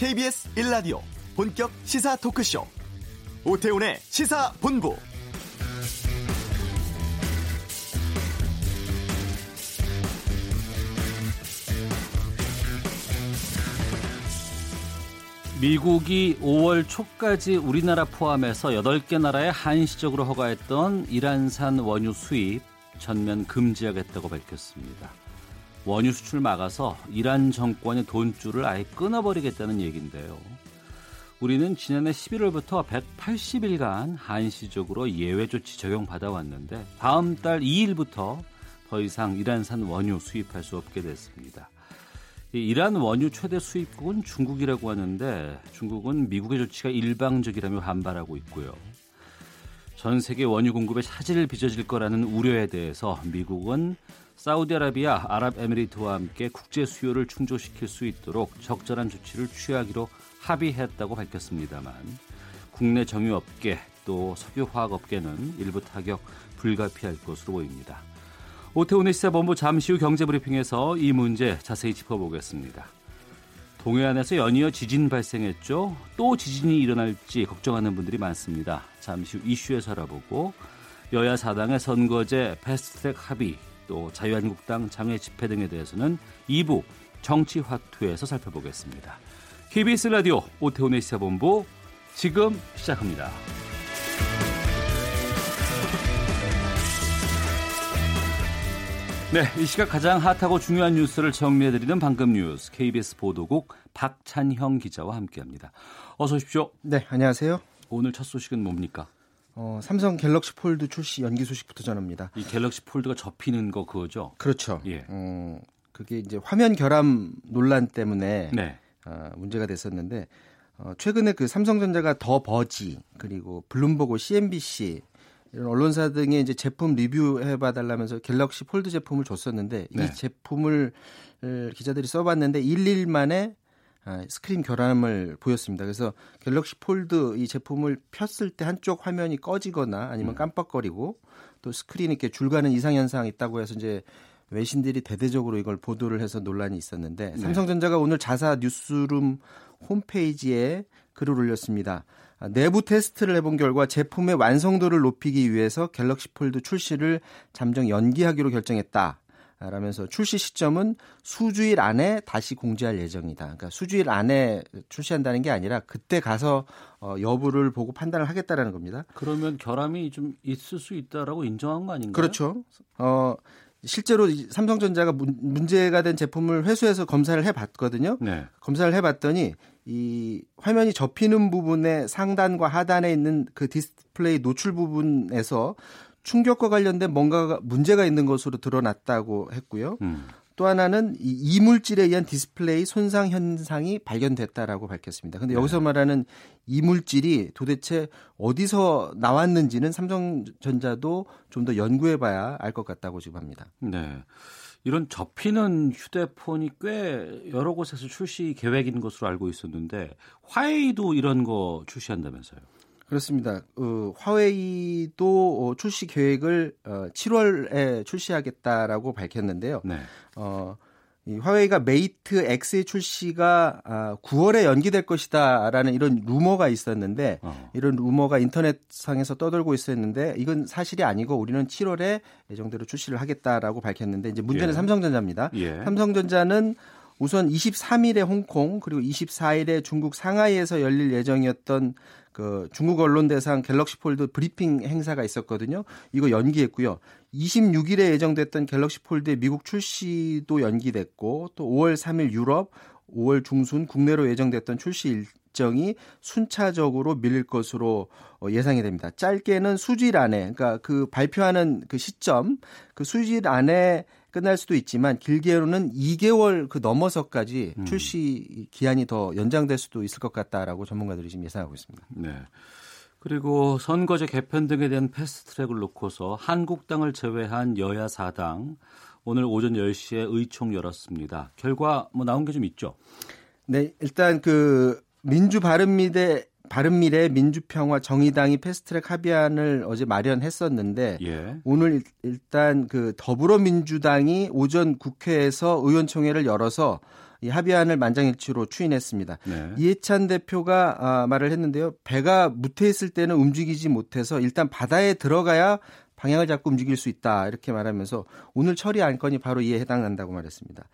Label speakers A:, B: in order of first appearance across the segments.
A: KBS 1라디오 본격 시사 토크쇼 오태훈의 시사본부
B: 미국이 5월 초까지 우리나라 포함해서 8개 나라에 한시적으로 허가했던 이란산 원유 수입 전면 금지하겠다고 밝혔습니다. 원유 수출 막아서 이란 정권의 돈줄을 아예 끊어버리겠다는 얘기인데요. 우리는 지난해 11월부터 180일간 한시적으로 예외 조치 적용 받아 왔는데 다음 달 2일부터 더 이상 이란산 원유 수입할 수 없게 됐습니다. 이란 원유 최대 수입국은 중국이라고 하는데 중국은 미국의 조치가 일방적이라며 반발하고 있고요. 전 세계 원유 공급에 차질을 빚어질 거라는 우려에 대해서 미국은 사우디아라비아, 아랍에미리트와 함께 국제 수요를 충족시킬 수 있도록 적절한 조치를 취하기로 합의했다고 밝혔습니다만 국내 정유업계 또 석유화학업계는 일부 타격 불가피할 것으로 보입니다. 오태훈의 시사본부 잠시 후 경제브리핑에서 이 문제 자세히 짚어보겠습니다. 동해안에서 연이어 지진 발생했죠. 또 지진이 일어날지 걱정하는 분들이 많습니다. 잠시 후 이슈에서 알아보고 여야 사당의 선거제 패스트트랙 합의 또 자유한국당 장외 집회 등에 대해서는 2부 정치화투에서 살펴보겠습니다. KBS 라디오 오태훈의 시사본부 지금 시작합니다. 네, 이 시각 가장 핫하고 중요한 뉴스를 정리해드리는 방금 뉴스 KBS 보도국 박찬형 기자와 함께합니다. 어서 오십시오.
C: 네, 안녕하세요.
B: 오늘 첫 소식은 뭡니까?
C: 어, 삼성 갤럭시 폴드 출시 연기 소식부터 전합니다.
B: 이 갤럭시 폴드가 접히는 거 그거죠?
C: 그렇죠. 예. 어, 그게 이제 화면 결함 논란 때문에
B: 네.
C: 어, 문제가 됐었는데 어, 최근에 그 삼성전자가 더 버지 그리고 블룸버그, CNBC 이런 언론사 등의 이제 제품 리뷰해 봐달라면서 갤럭시 폴드 제품을 줬었는데 네. 이 제품을 기자들이 써봤는데 1일 만에 아, 스크린 결함을 보였습니다. 그래서 갤럭시 폴드 이 제품을 폈을 때 한쪽 화면이 꺼지거나 아니면 음. 깜빡거리고 또 스크린이 이렇게 줄가는 이상 현상이 있다고 해서 이제 외신들이 대대적으로 이걸 보도를 해서 논란이 있었는데 네. 삼성전자가 오늘 자사 뉴스룸 홈페이지에 글을 올렸습니다. 아, 내부 테스트를 해본 결과 제품의 완성도를 높이기 위해서 갤럭시 폴드 출시를 잠정 연기하기로 결정했다. 라면서 출시 시점은 수주일 안에 다시 공지할 예정이다. 그러니까 수주일 안에 출시한다는 게 아니라 그때 가서 어, 여부를 보고 판단을 하겠다라는 겁니다.
B: 그러면 결함이 좀 있을 수 있다라고 인정한 거 아닌가요?
C: 그렇죠. 어, 실제로 삼성전자가 문제가 된 제품을 회수해서 검사를 해봤거든요. 네. 검사를 해봤더니 이 화면이 접히는 부분의 상단과 하단에 있는 그 디스플레이 노출 부분에서 충격과 관련된 뭔가가 문제가 있는 것으로 드러났다고 했고요. 음. 또 하나는 이 이물질에 의한 디스플레이 손상 현상이 발견됐다라고 밝혔습니다. 근데 여기서 네. 말하는 이물질이 도대체 어디서 나왔는지는 삼성전자도 좀 더 연구해 봐야 알 것 같다고 지금 합니다.
B: 네. 이런 접히는 휴대폰이 꽤 여러 곳에서 출시 계획인 것으로 알고 있었는데 화웨이도 이런 거 출시한다면서요?
C: 그렇습니다. 어, 화웨이도 어, 출시 계획을 어, 7월에 출시하겠다라고 밝혔는데요. 네. 어, 이 화웨이가 메이트 X의 출시가 아, 9월에 연기될 것이다라는 이런 루머가 있었는데 어. 이런 루머가 인터넷상에서 떠돌고 있었는데 이건 사실이 아니고 우리는 7월에 예정대로 출시를 하겠다라고 밝혔는데 이제 문제는 예. 삼성전자입니다. 예. 삼성전자는 우선 23일에 홍콩 그리고 24일에 중국 상하이에서 열릴 예정이었던 그 중국 언론 대상 갤럭시 폴드 브리핑 행사가 있었거든요. 이거 연기했고요. 26일에 예정됐던 갤럭시 폴드의 미국 출시도 연기됐고 또 5월 3일 유럽, 5월 중순 국내로 예정됐던 출시 일정이 순차적으로 밀릴 것으로 어, 예상이 됩니다. 짧게는 수주 안에, 그러니까 그 발표하는 그 시점, 그 수주 안에 끝날 수도 있지만 길게로는 2개월 그 넘어서까지 음. 출시 기한이 더 연장될 수도 있을 것 같다라고 전문가들이 지금 예상하고 있습니다.
B: 네. 그리고 선거제 개편 등에 대한 패스트트랙을 놓고서 한국당을 제외한 여야 사당 오늘 오전 10시에 의총 열었습니다. 결과 뭐 나온 게 좀 있죠?
C: 네, 일단 그 민주 바른미래 바른미래 민주평화 정의당이 패스트트랙 합의안을 어제 마련했었는데 예. 오늘 일단 그 더불어민주당이 오전 국회에서 의원총회를 열어서 이 합의안을 만장일치로 추인했습니다. 네. 이해찬 대표가 아, 말을 했는데요. 배가 무태 있을 때는 움직이지 못해서 일단 바다에 들어가야 방향을 잡고 움직일 수 있다 이렇게 말하면서 오늘 처리 안건이 바로 이에 해당한다고 말했습니다.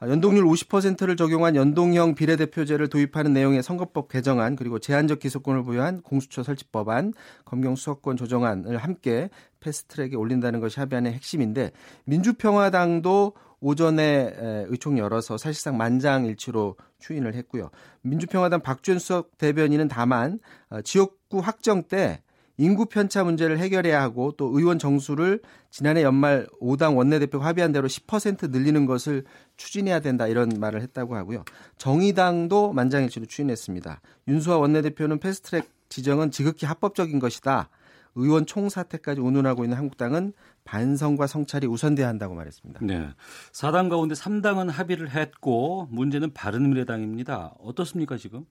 C: 아, 연동률 50%를 적용한 연동형 비례대표제를 도입하는 내용의 선거법 개정안 그리고 제한적 기소권을 부여한 공수처 설치 법안, 검경 수사권 조정안을 함께 패스트트랙에 올린다는 것이 합의안의 핵심인데 민주평화당도 오전에 의총 열어서 사실상 만장일치로 추인을 했고요. 민주평화당 박주현 수석 대변인은 다만 어, 지역구 확정 때 인구 편차 문제를 해결해야 하고 또 의원 정수를 지난해 연말 5당 원내대표 합의한 대로 10% 늘리는 것을 추진해야 된다 이런 말을 했다고 하고요. 정의당도 만장일치로 추진했습니다. 윤수아 원내대표는 패스트트랙 지정은 지극히 합법적인 것이다. 의원 총사퇴까지 운운하고 있는 한국당은 반성과 성찰이 우선돼야 한다고 말했습니다.
B: 네. 4당 가운데 3당은 합의를 했고 문제는 바른미래당입니다. 어떻습니까 지금?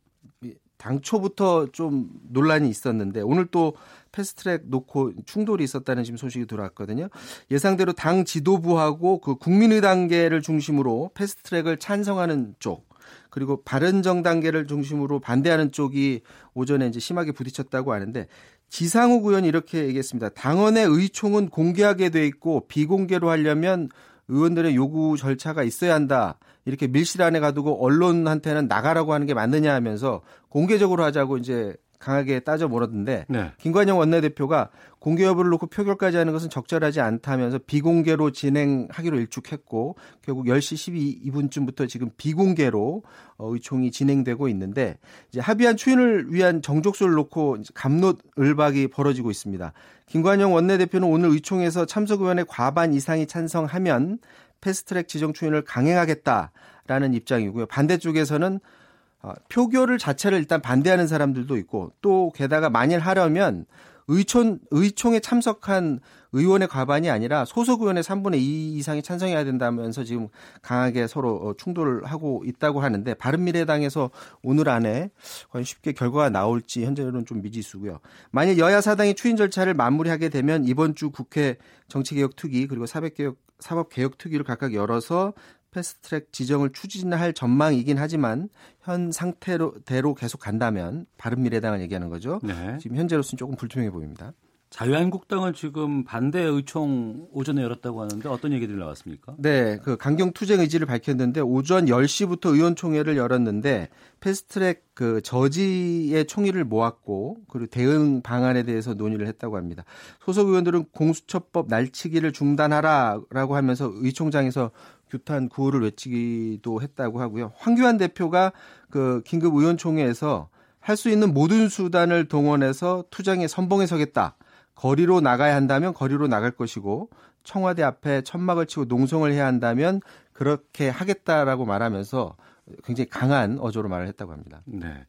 C: 당초부터 좀 논란이 있었는데 오늘 또 패스트트랙 놓고 충돌이 있었다는 지금 소식이 들어왔거든요. 예상대로 당 지도부하고 그 국민의당계를 중심으로 패스트트랙을 찬성하는 쪽 그리고 바른정당계를 중심으로 반대하는 쪽이 오전에 이제 심하게 부딪혔다고 하는데 지상욱 의원이 이렇게 얘기했습니다. 당원의 의총은 공개하게 돼 있고 비공개로 하려면 의원들의 요구 절차가 있어야 한다. 이렇게 밀실 안에 가두고 언론한테는 나가라고 하는 게 맞느냐 하면서 공개적으로 하자고 이제 강하게 따져 물었는데 네. 김관영 원내대표가 공개 여부를 놓고 표결까지 하는 것은 적절하지 않다면서 비공개로 진행하기로 일축했고 결국 10시 12분쯤부터 지금 비공개로 어, 의총이 진행되고 있는데 이제 합의안 추인을 위한 정족수를 놓고 감롯 을박이 벌어지고 있습니다. 김관영 원내대표는 오늘 의총에서 참석 의원의 과반 이상이 찬성하면 패스트트랙 지정 추인을 강행하겠다라는 입장이고요. 반대쪽에서는 어, 표결을 자체를 일단 반대하는 사람들도 있고 또 게다가 만일 하려면 의총 의총에 참석한 의원의 과반이 아니라 소속 의원의 3분의 2 이상이 찬성해야 된다면서 지금 강하게 서로 어, 충돌을 하고 있다고 하는데 바른미래당에서 오늘 안에 과연 쉽게 결과가 나올지 현재로는 좀 미지수고요. 만약 여야 사당이 추인 절차를 마무리하게 되면 이번 주 국회 정치개혁 특위 그리고 사법개혁 사법개혁 특위를 각각 열어서 패스트트랙 지정을 추진할 전망이긴 하지만 현 상태로 계속 간다면 바른미래당을 얘기하는 거죠. 네. 지금 현재로서는 조금 불투명해 보입니다.
B: 자유한국당은 지금 반대 의총 오전에 열었다고 하는데 어떤 얘기들이 나왔습니까?
C: 네, 그 강경 투쟁 의지를 밝혔는데 오전 10시부터 의원총회를 열었는데 패스트트랙 그 저지의 총의를 모았고 그리고 대응 방안에 대해서 논의를 했다고 합니다. 소속 의원들은 공수처법 날치기를 중단하라라고 하면서 의총장에서 규탄 구호를 외치기도 했다고 하고요. 황교안 대표가 그 긴급 의원총회에서 할 수 있는 모든 수단을 동원해서 투쟁에 선봉에 서겠다. 거리로 나가야 한다면 거리로 나갈 것이고 청와대 앞에 천막을 치고 농성을 해야 한다면 그렇게 하겠다라고 말하면서 굉장히 강한 어조로 말을 했다고 합니다.
B: 네.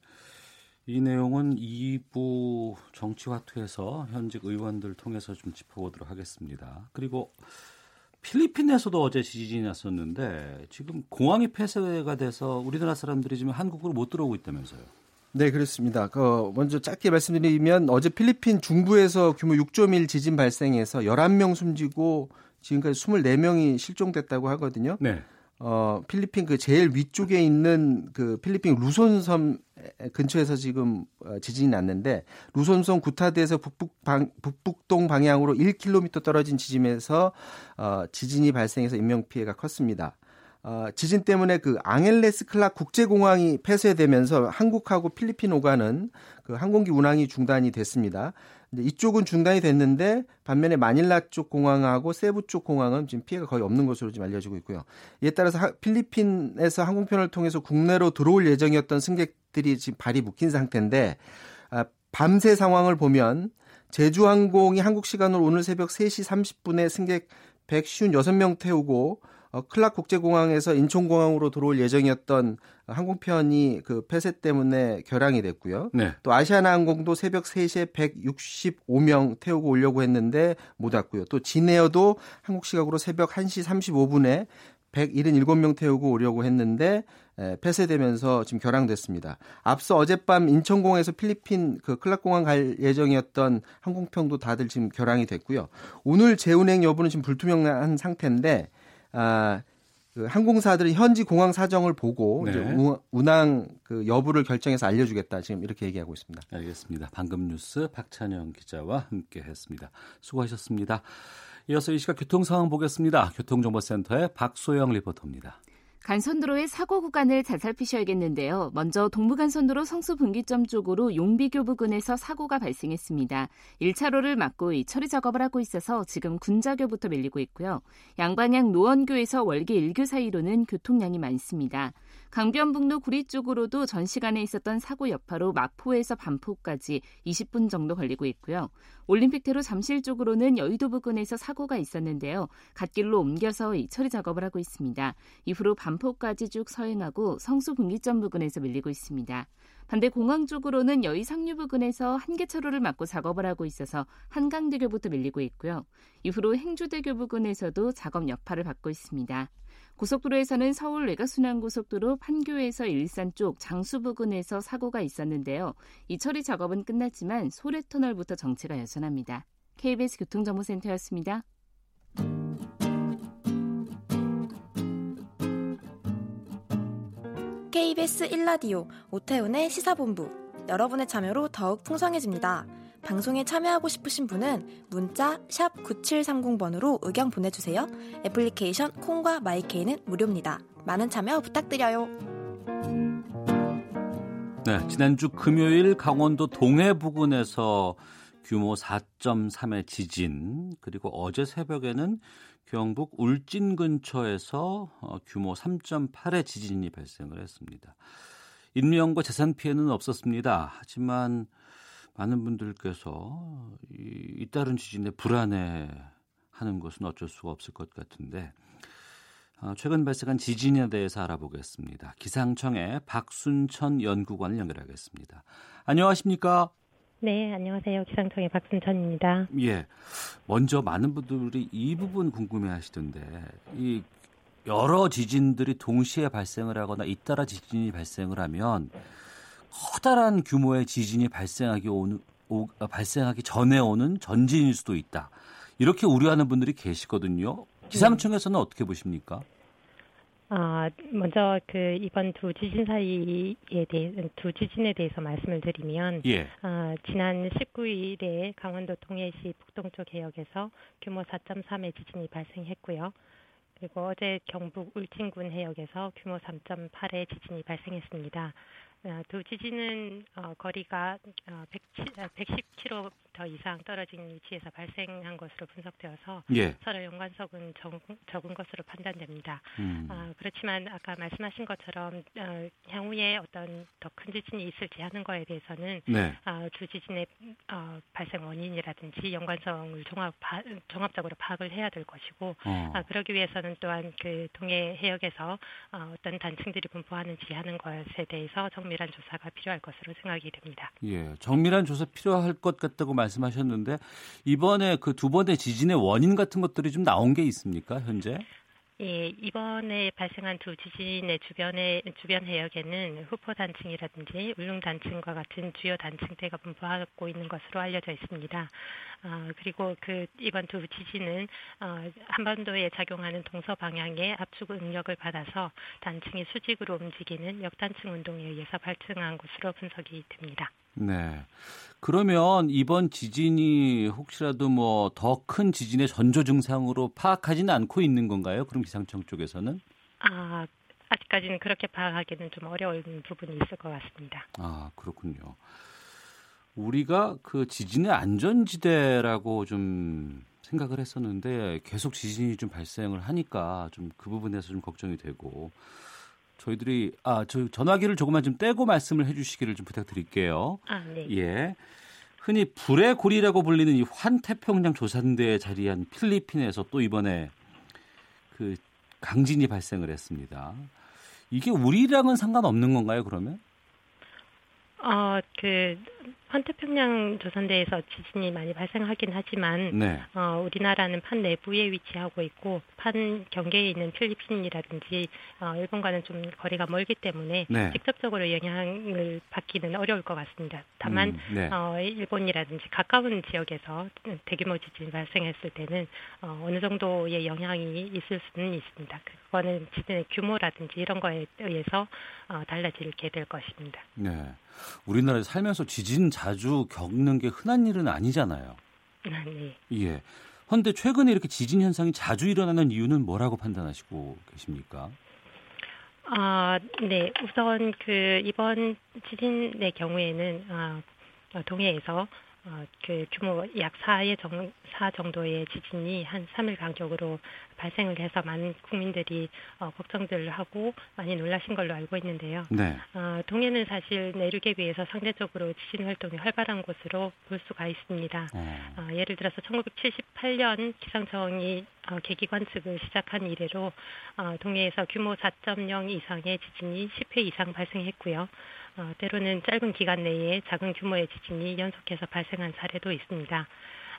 B: 이 내용은 2부 정치화투에서 현직 의원들 통해서 좀 짚어보도록 하겠습니다. 그리고 필리핀에서도 어제 지진이 났었는데 지금 공항이 폐쇄가 돼서 우리나라 사람들이 지금 한국으로 못 들어오고 있다면서요.
C: 네, 그렇습니다. 그 먼저 짧게 말씀드리면 어제 필리핀 중부에서 규모 6.1 지진 발생해서 11명 숨지고 지금까지 24명이 실종됐다고 하거든요. 네. 어, 필리핀 그 제일 위쪽에 있는 그 필리핀 루손섬 근처에서 지금 어, 지진이 났는데 루손섬 구타드에서 북북 방, 북북동 방향으로 1km 떨어진 지점에서 어, 지진이 발생해서 인명 피해가 컸습니다. 어, 지진 때문에 그 앙헬레스 클락 국제공항이 폐쇄되면서 한국하고 필리핀 오가는 그 항공기 운항이 중단이 됐습니다. 이쪽은 중단이 됐는데 반면에 마닐라 쪽 공항하고 세부 쪽 공항은 지금 피해가 거의 없는 것으로 지금 알려지고 있고요. 이에 따라서 하, 필리핀에서 항공편을 통해서 국내로 들어올 예정이었던 승객들이 지금 발이 묶인 상태인데 아, 밤새 상황을 보면 제주항공이 한국 시간으로 오늘 새벽 3시 30분에 승객 156명 태우고 어, 클락 국제공항에서 인천공항으로 들어올 예정이었던 항공편이 그 폐쇄 때문에 결항이 됐고요. 네. 또 아시아나항공도 새벽 3시에 165명 태우고 오려고 했는데 못 왔고요. 또 진에어도 한국 시각으로 새벽 1시 35분에 177명 태우고 오려고 했는데 에, 폐쇄되면서 지금 결항됐습니다. 앞서 어젯밤 인천공항에서 필리핀 그 클락공항 갈 예정이었던 항공편도 다들 지금 결항이 됐고요. 오늘 재운행 여부는 지금 불투명한 상태인데 아, 그 항공사들이 현지 공항 사정을 보고 네. 이제 운항 그 여부를 결정해서 알려주겠다 지금 이렇게 얘기하고 있습니다.
B: 알겠습니다. 방금 뉴스 박찬영 기자와 함께했습니다. 수고하셨습니다. 이어서 이 시각 교통 상황 보겠습니다. 교통정보센터의 박소영 리포터입니다.
D: 간선도로의 사고 구간을 잘 살피셔야겠는데요. 먼저 동부간선도로 성수 분기점 쪽으로 용비교 부근에서 사고가 발생했습니다. 1차로를 막고 이 처리 작업을 하고 있어서 지금 군자교부터 밀리고 있고요. 양방향 노원교에서 월계 1교 사이로는 교통량이 많습니다. 강변북로 구리 쪽으로도 전 시간에 있었던 사고 여파로 마포에서 반포까지 20분 정도 걸리고 있고요. 올림픽대로 잠실 쪽으로는 여의도 부근에서 사고가 있었는데요. 갓길로 옮겨서 처리 작업을 하고 있습니다. 이후로 반포까지 쭉 서행하고 성수 분기점 부근에서 밀리고 있습니다. 반대 공항 쪽으로는 여의 상류 부근에서 한계차로를 막고 작업을 하고 있어서 한강대교부터 밀리고 있고요. 이후로 행주대교 부근에서도 작업 여파를 받고 있습니다. 고속도로에서는 서울 외곽순환고속도로 판교에서 일산 쪽 장수 부근에서 사고가 있었는데요. 이 처리 작업은 끝났지만 소래터널부터 정체가 여전합니다. KBS 교통정보센터였습니다.
E: KBS 1라디오 오태훈의 시사본부 여러분의 참여로 더욱 풍성해집니다. 방송에 참여하고 싶으신 분은 문자 9730번으로 의견 보내주세요. 애플리케이션 콩과 마이케이는 무료입니다. 많은 참여 부탁드려요.
B: 네, 지난주 금요일 강원도 동해 부근에서 규모 4.3의 지진, 그리고 어제 새벽에는 경북 울진 근처에서 어, 규모 3.8의 지진이 발생을 했습니다. 인명과 재산 피해는 없었습니다. 하지만 많은 분들께서 이, 잇따른 지진에 불안해 하는 것은 어쩔 수가 없을 것 같은데 어, 최근 발생한 지진에 대해서 알아보겠습니다. 기상청의 박순천 연구관을 연결하겠습니다. 안녕하십니까?
F: 네, 안녕하세요. 기상청의 박순천입니다.
B: 예. 먼저 많은 분들이 이 부분 궁금해 하시던데, 이 여러 지진들이 동시에 발생을 하거나 잇따라 지진이 발생을 하면 커다란 규모의 지진이 발생하기 오는 오, 아, 발생하기 전에 오는 전진일 수도 있다. 이렇게 우려하는 분들이 계시거든요. 기상청에서는 어떻게 보십니까?
F: 아, 먼저 그 이번 두 지진 사이에 대해 두 지진에 대해서 말씀을 드리면 예. 아, 지난 19일에 강원도 동해시 북동쪽 해역에서 규모 4.3의 지진이 발생했고요. 그리고 어제 경북 울진군 해역에서 규모 3.8의 지진이 발생했습니다. 어, 두 지진은 어, 거리가 어, 110km 5m 이상 떨어진 위치에서 발생한 것으로 분석되어서 예. 서로 연관성은 적, 적은 것으로 판단됩니다. 음. 어, 그렇지만 아까 말씀하신 것처럼 어, 향후에 어떤 더 큰 지진이 있을지 하는 거에 대해서는 네. 어, 주 지진의 어, 발생 원인이라든지 연관성을 종합 바, 종합적으로 파악을 해야 될 것이고 어. 어 그러기 위해서는 또한 그 동해 해역에서 어, 어떤 단층들이 분포하는지 하는 것에 대해서 정밀한 조사가 필요할 것으로 생각이 됩니다.
B: 예, 정밀한 조사 필요할 것 같다고. 말씀하셨는데 이번에 그 두 번의 지진의 원인 같은 것들이 좀 나온 게 있습니까 현재?
F: 예, 이번에 발생한 두 지진의 주변에 주변 해역에는 후포 단층이라든지 울릉 단층과 같은 주요 단층대가 분포하고 있는 것으로 알려져 있습니다. 어, 그리고 그 이번 두 지진은 어, 한반도에 작용하는 동서 방향의 압축 응력을 받아서 단층이 수직으로 움직이는 역단층 운동에 의해서 발생한 것으로 분석이 됩니다.
B: 네. 그러면 이번 지진이 혹시라도 뭐 더 큰 지진의 전조 증상으로 파악하지는 않고 있는 건가요? 그럼 기상청 쪽에서는?
F: 아, 아직까지는 그렇게 파악하기는 좀 어려운 부분이 있을 것 같습니다.
B: 아, 그렇군요. 우리가 그 지진의 안전지대라고 좀 생각을 했었는데 계속 지진이 좀 발생을 하니까 좀 그 부분에서 좀 걱정이 되고 저희들이 아, 저 전화기를 조금만 좀 떼고 말씀을 해 주시기를 좀 부탁드릴게요.
F: 아, 네.
B: 예. 흔히 불의 고리라고 불리는 이 환태평양 조산대에 자리한 필리핀에서 또 이번에 그 강진이 발생을 했습니다. 이게 우리랑은 상관없는 건가요, 그러면?
F: 어, 그 환태평양 조선대에서 지진이 많이 발생하긴 하지만 네. 어, 우리나라는 판 내부에 위치하고 있고 판 경계에 있는 필리핀이라든지 어, 일본과는 좀 거리가 멀기 때문에 네. 직접적으로 영향을 받기는 어려울 것 같습니다. 다만 음, 네. 어, 일본이라든지 가까운 지역에서 대규모 지진이 발생했을 때는 어, 어느 정도의 영향이 있을 수는 있습니다. 그거는 지진의 규모라든지 이런 거에 의해서 어, 달라지게 될 것입니다.
B: 네. 우리나라에 살면서 지진 자주 겪는 게 흔한 일은 아니잖아요.
F: 아, 네.
B: 예. 그런데 최근에 이렇게 지진 현상이 자주 일어나는 이유는 뭐라고 판단하시고 계십니까?
F: 아, 네. 우선 그 이번 지진의 경우에는 아, 동해에서 어, 그 규모 약 4의 정, 4 정도의 지진이 한 3일 간격으로 발생을 해서 많은 국민들이 어, 걱정들을 하고 많이 놀라신 걸로 알고 있는데요. 네. 어, 동해는 사실 내륙에 비해서 상대적으로 지진 활동이 활발한 곳으로 볼 수가 있습니다. 어. 어, 예를 들어서 1978년 기상청이 어, 계기 관측을 시작한 이래로 어, 동해에서 규모 4.0 이상의 지진이 10회 이상 발생했고요. 어, 때로는 짧은 기간 내에 작은 규모의 지진이 연속해서 발생한 사례도 있습니다.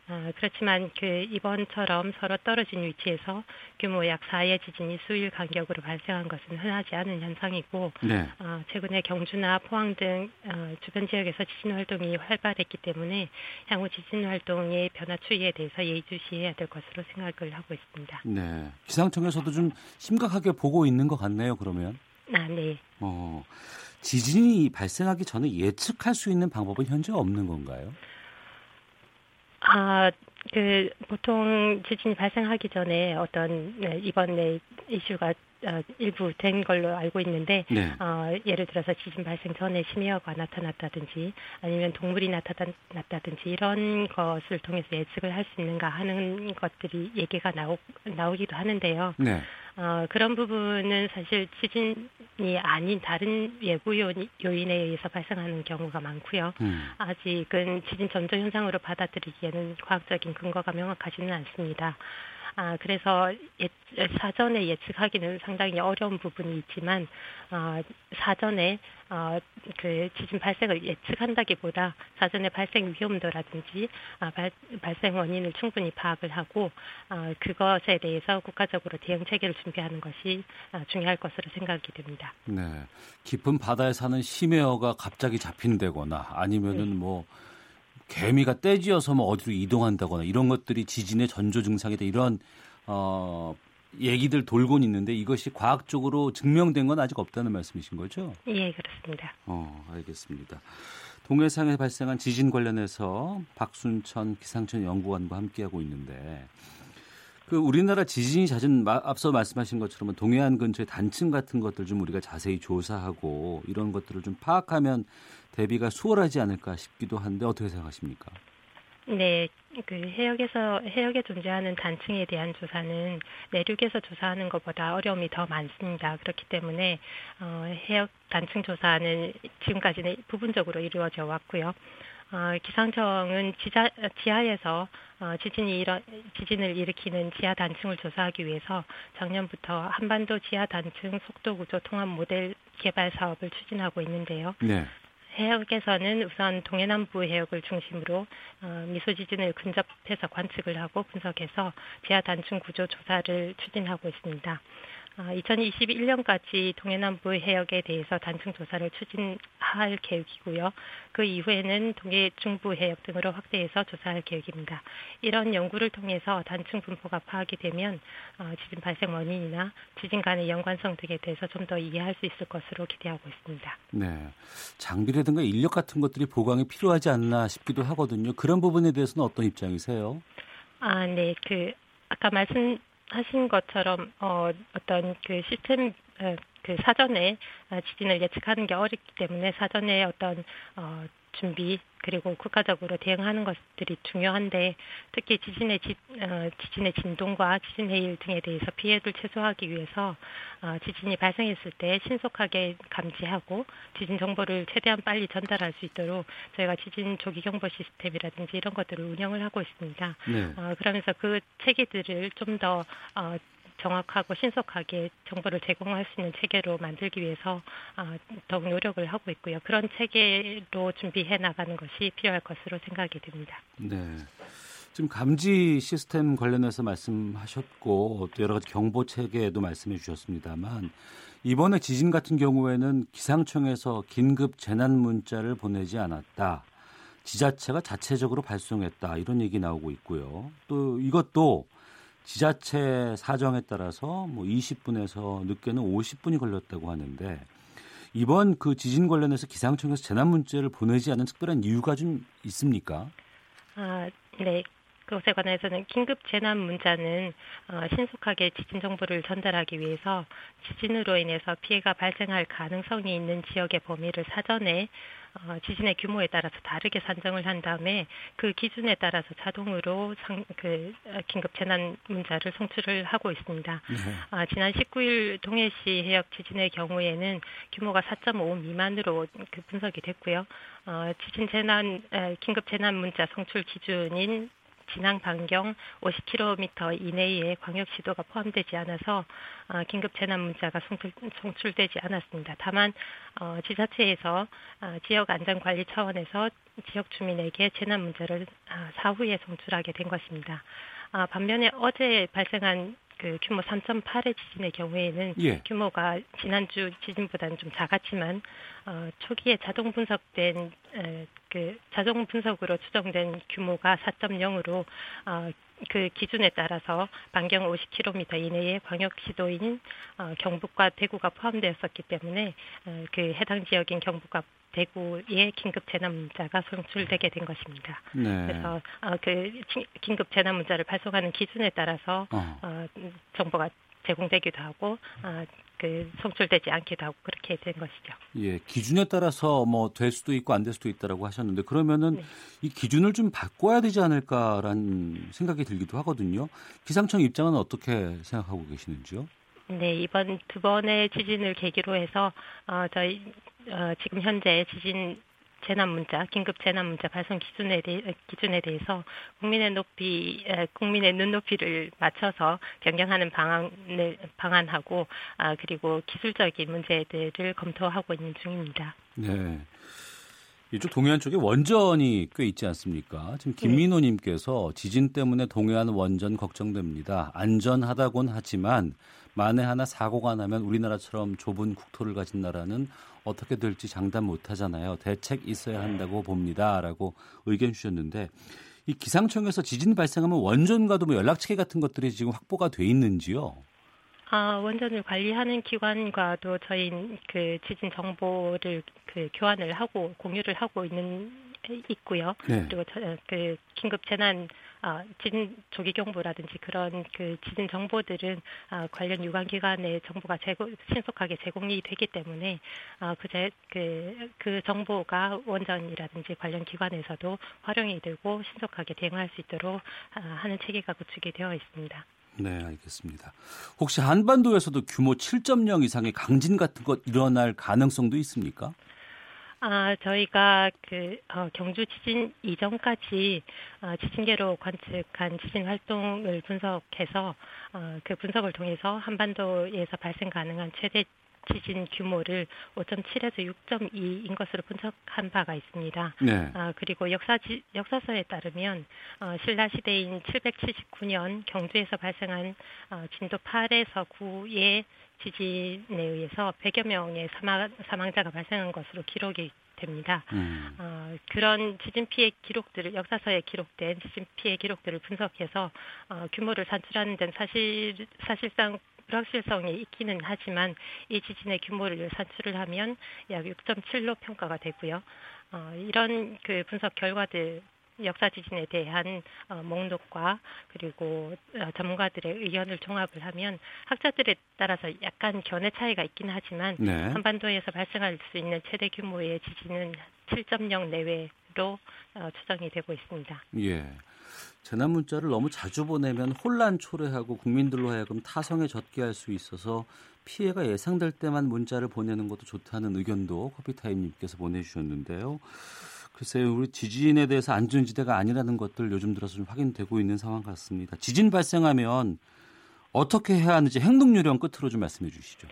F: 어, 그렇지만 그 이번처럼 서로 떨어진 위치에서 규모 약 4의 지진이 수일 간격으로 발생한 것은 흔하지 않은 현상이고 네. 어, 최근에 경주나 포항 등 어, 주변 지역에서 지진 활동이 활발했기 때문에 향후 지진 활동의 변화 추이에 대해서 예의주시해야 될 것으로 생각을 하고 있습니다.
B: 네, 기상청에서도 좀 심각하게 보고 있는 것 같네요. 그러면.
F: 아, 네.
B: 어. 지진이 발생하기 전에 예측할 수 있는 방법은 현재 없는 건가요?
F: 아, 그 보통 지진이 발생하기 전에 어떤 네, 이번에 이슈가 어, 일부 된 걸로 알고 있는데 네. 어, 예를 들어서 지진 발생 전에 심해어가 나타났다든지 아니면 동물이 나타났다든지 이런 것을 통해서 예측을 할 수 있는가 하는 것들이 얘기가 나오, 나오기도 하는데요. 네. 어, 그런 부분은 사실 지진이 아닌 다른 외부 요인에 의해서 발생하는 경우가 많고요. 음. 아직은 지진 전조 현상으로 받아들이기에는 과학적인 근거가 명확하지는 않습니다. 아, 그래서 예, 사전에 예측하기는 상당히 어려운 부분이 있지만 어, 사전에 어, 그 지진 발생을 예측한다기보다 사전에 발생 위험도라든지 아, 발, 발생 원인을 충분히 파악을 하고 어, 그것에 대해서 국가적으로 대응 체계를 준비하는 것이 어, 중요할 것으로 생각이 됩니다.
B: 네, 깊은 바다에 사는 심해어가 갑자기 잡힌다거나 아니면은 네. 뭐 개미가 떼지어서 뭐 어디로 이동한다거나 이런 것들이 지진의 전조 증상이다 이런 어 얘기들 돌곤 있는데 이것이 과학적으로 증명된 건 아직 없다는 말씀이신 거죠?
F: 예, 그렇습니다.
B: 어, 알겠습니다. 동해상에 발생한 지진 관련해서 박순천 기상청 연구원과 함께하고 있는데 그 우리나라 지진이 잦은 앞서 말씀하신 것처럼 동해안 근처의 단층 같은 것들 좀 우리가 자세히 조사하고 이런 것들을 좀 파악하면 대비가 수월하지 않을까 싶기도 한데 어떻게 생각하십니까?
F: 네, 그 해역에서 해역에 존재하는 단층에 대한 조사는 내륙에서 조사하는 것보다 어려움이 더 많습니다. 그렇기 때문에 어, 해역 단층 조사는 지금까지는 부분적으로 이루어져 왔고요. 어, 기상청은 지하, 지하에서 어, 지진이 일어, 지진을 일으키는 지하 단층을 조사하기 위해서 작년부터 한반도 지하 단층 속도 구조 통합 모델 개발 사업을 추진하고 있는데요. 네. 해역에서는 우선 동해남부 해역을 중심으로 어, 미소 지진을 근접해서 관측을 하고 분석해서 지하 단층 구조 조사를 추진하고 있습니다. 2021년까지 아, 동해남부 해역에 대해서 단층 조사를 추진할 계획이고요. 그 이후에는 동해 중부 해역 등으로 확대해서 조사할 계획입니다. 이런 연구를 통해서 단층 분포가 파악이 되면 어, 지진 발생 원인이나 지진 간의 연관성 등에 대해서 좀 더 이해할 수 있을 것으로 기대하고 있습니다.
B: 네. 장비라든가 인력 같은 것들이 보강이 필요하지 않나 싶기도 하거든요. 그런 부분에 대해서는 어떤 입장이세요?
F: 아, 네. 그 아까 말씀 하신 것처럼 어, 어떤 그 시스템 어, 그 사전에 어, 지진을 예측하는 게 어렵기 때문에 사전에 어떤 어, 준비 그리고 국가적으로 대응하는 것들이 중요한데 특히 지진의 지, 어, 지진의 진동과 지진 해일 등에 대해서 피해를 최소화하기 위해서 어, 지진이 발생했을 때 신속하게 감지하고 지진 정보를 최대한 빨리 전달할 수 있도록 저희가 지진 조기 경보 시스템이라든지 이런 것들을 운영을 하고 있습니다. 네. 어, 그러면서 그 체계들을 좀더 어, 정확하고 신속하게 정보를 제공할 수 있는 체계로 만들기 위해서 아, 더욱 노력을 하고 있고요. 그런 체계로 준비해 나가는 것이 필요할 것으로 생각이 듭니다.
B: 네. 지금 감지 시스템 관련해서 말씀하셨고 또 여러 가지 경보 체계도 말씀해 주셨습니다만 이번에 지진 같은 경우에는 기상청에서 긴급 재난 문자를 보내지 않았다. 지자체가 자체적으로 발송했다. 이런 얘기 나오고 있고요. 또 이것도 지자체 사정에 따라서 뭐 20분에서 늦게는 50분이 걸렸다고 하는데 이번 그 지진 관련해서 기상청에서 재난 문자를 보내지 않은 특별한 이유가 좀 있습니까?
F: 아, 네. 그것에 관해서는 긴급 재난 문자는 어, 신속하게 지진 정보를 전달하기 위해서 지진으로 인해서 피해가 발생할 가능성이 있는 지역의 범위를 사전에 어, 지진의 규모에 따라서 다르게 산정을 한 다음에 그 기준에 따라서 자동으로 상, 그 어, 긴급 재난 문자를 송출을 하고 있습니다. 네. 아, 지난 19일 동해시 해역 지진의 경우에는 규모가 4.5 미만으로 그 분석이 됐고요. 어, 지진 재난 에, 긴급 재난 문자 송출 기준인 진앙 반경 50km 이내에 광역 시도가 포함되지 않아서 어, 긴급 재난 문자가 송출, 되지 않았습니다. 다만 어, 지자체에서 어, 지역 안전 관리 차원에서 지역 주민에게 재난 문자를 아, 사후에 송출하게 된 것입니다. 아, 반면에 어제 발생한 그 규모 3.8의 지진의 경우에는 예. 규모가 지난주 지진보다는 좀 작았지만 어, 초기에 자동 분석된 에, 그 자동 분석으로 추정된 규모가 4.0으로 어, 그 기준에 따라서 반경 50km 이내의 광역 시도인 어, 경북과 대구가 포함되었었기 때문에 어, 그 해당 지역인 경북과 대구에 긴급 재난 문자가 송출되게 된 것입니다. 네. 그래서 어, 그 긴급 재난 문자를 발송하는 기준에 따라서 어. 어 정보가 제공되기도 하고 어, 그 송출되지 않기도 하고 그렇게 된 것이죠.
B: 예, 기준에 따라서 뭐 될 수도 있고 안 될 수도 있다라고 하셨는데 그러면은 네. 이 기준을 좀 바꿔야 되지 않을까라는 생각이 들기도 하거든요. 기상청 입장은 어떻게 생각하고 계시는지요?
F: 네, 이번 두 번의 지진을 계기로 해서 어, 저희 어, 지금 현재 지진 재난 문자, 긴급 재난 문자 발송 기준에 대해 기준에 대해서 국민의 높이 국민의 눈높이를 맞춰서 변경하는 방안을 방안하고 아 그리고 기술적인 문제들을 검토하고 있는 중입니다.
B: 네. 이쪽 동해안 쪽에 원전이 꽤 있지 않습니까? 지금 김민호님께서 지진 때문에 동해안 원전 걱정됩니다. 안전하다곤 하지만 만에 하나 사고가 나면 우리나라처럼 좁은 국토를 가진 나라는 어떻게 될지 장담 못 하잖아요. 대책 있어야 한다고 봅니다라고 의견 주셨는데 이 기상청에서 지진 발생하면 원전과도 뭐 연락체계 같은 것들이 지금 확보가 돼 있는지요?
F: 아, 원전을 관리하는 기관과도 저희 그 지진 정보를 그 교환을 하고 공유를 하고 있는 있고요. 네. 그리고 저, 그 긴급 재난 아, 지진 조기 경보라든지 그런 그 지진 정보들은 아, 관련 유관 기관의 정보가 제공 신속하게 제공이 되기 때문에 아, 그제 그, 그 정보가 원전이라든지 관련 기관에서도 활용이 되고 신속하게 대응할 수 있도록 아, 하는 체계가 구축이 되어 있습니다.
B: 네, 알겠습니다. 혹시 한반도에서도 규모 7.0 이상의 강진 같은 것 일어날 가능성도 있습니까?
F: 아, 저희가 그 어, 경주 지진 이전까지 어, 지진계로 관측한 지진 활동을 분석해서 어, 그 분석을 통해서 한반도에서 발생 가능한 최대 지진 규모를 5.7에서 6.2인 것으로 분석한 바가 있습니다. 네. 아, 그리고 역사 지, 역사서에 따르면 어, 신라 시대인 779년 경주에서 발생한 어, 진도 8에서 9의 지진에 의해서 100여 명의 사망, 사망 자가 발생한 것으로 기록이 됩니다. 음. 어, 그런 지진 피해 기록들을 역사서에 기록된 지진 피해 기록들을 분석해서 어, 규모를 산출하는 데는 사실 사실상 불확실성이 있기는 하지만 이 지진의 규모를 산출을 하면 약 6.7로 평가가 되고요. 어, 이런 그 분석 결과들 역사 지진에 대한 어, 목록과 그리고 어, 전문가들의 의견을 종합을 하면 학자들에 따라서 약간 견해 차이가 있긴 하지만 네. 한반도에서 발생할 수 있는 최대 규모의 지진은 7.0 내외로 어, 추정이 되고 있습니다.
B: 예. 재난 문자를 너무 자주 보내면 혼란 초래하고 국민들로 하여금 타성에 젖게 할 수 있어서 피해가 예상될 때만 문자를 보내는 것도 좋다는 의견도 커피타임님께서 보내주셨는데요. 글쎄요, 우리 지진에 대해서 안전지대가 아니라는 것들 요즘 들어서 좀 확인되고 있는 상황 같습니다. 지진 발생하면 어떻게 해야 하는지 행동 요령 끝으로 좀 말씀해 주시죠.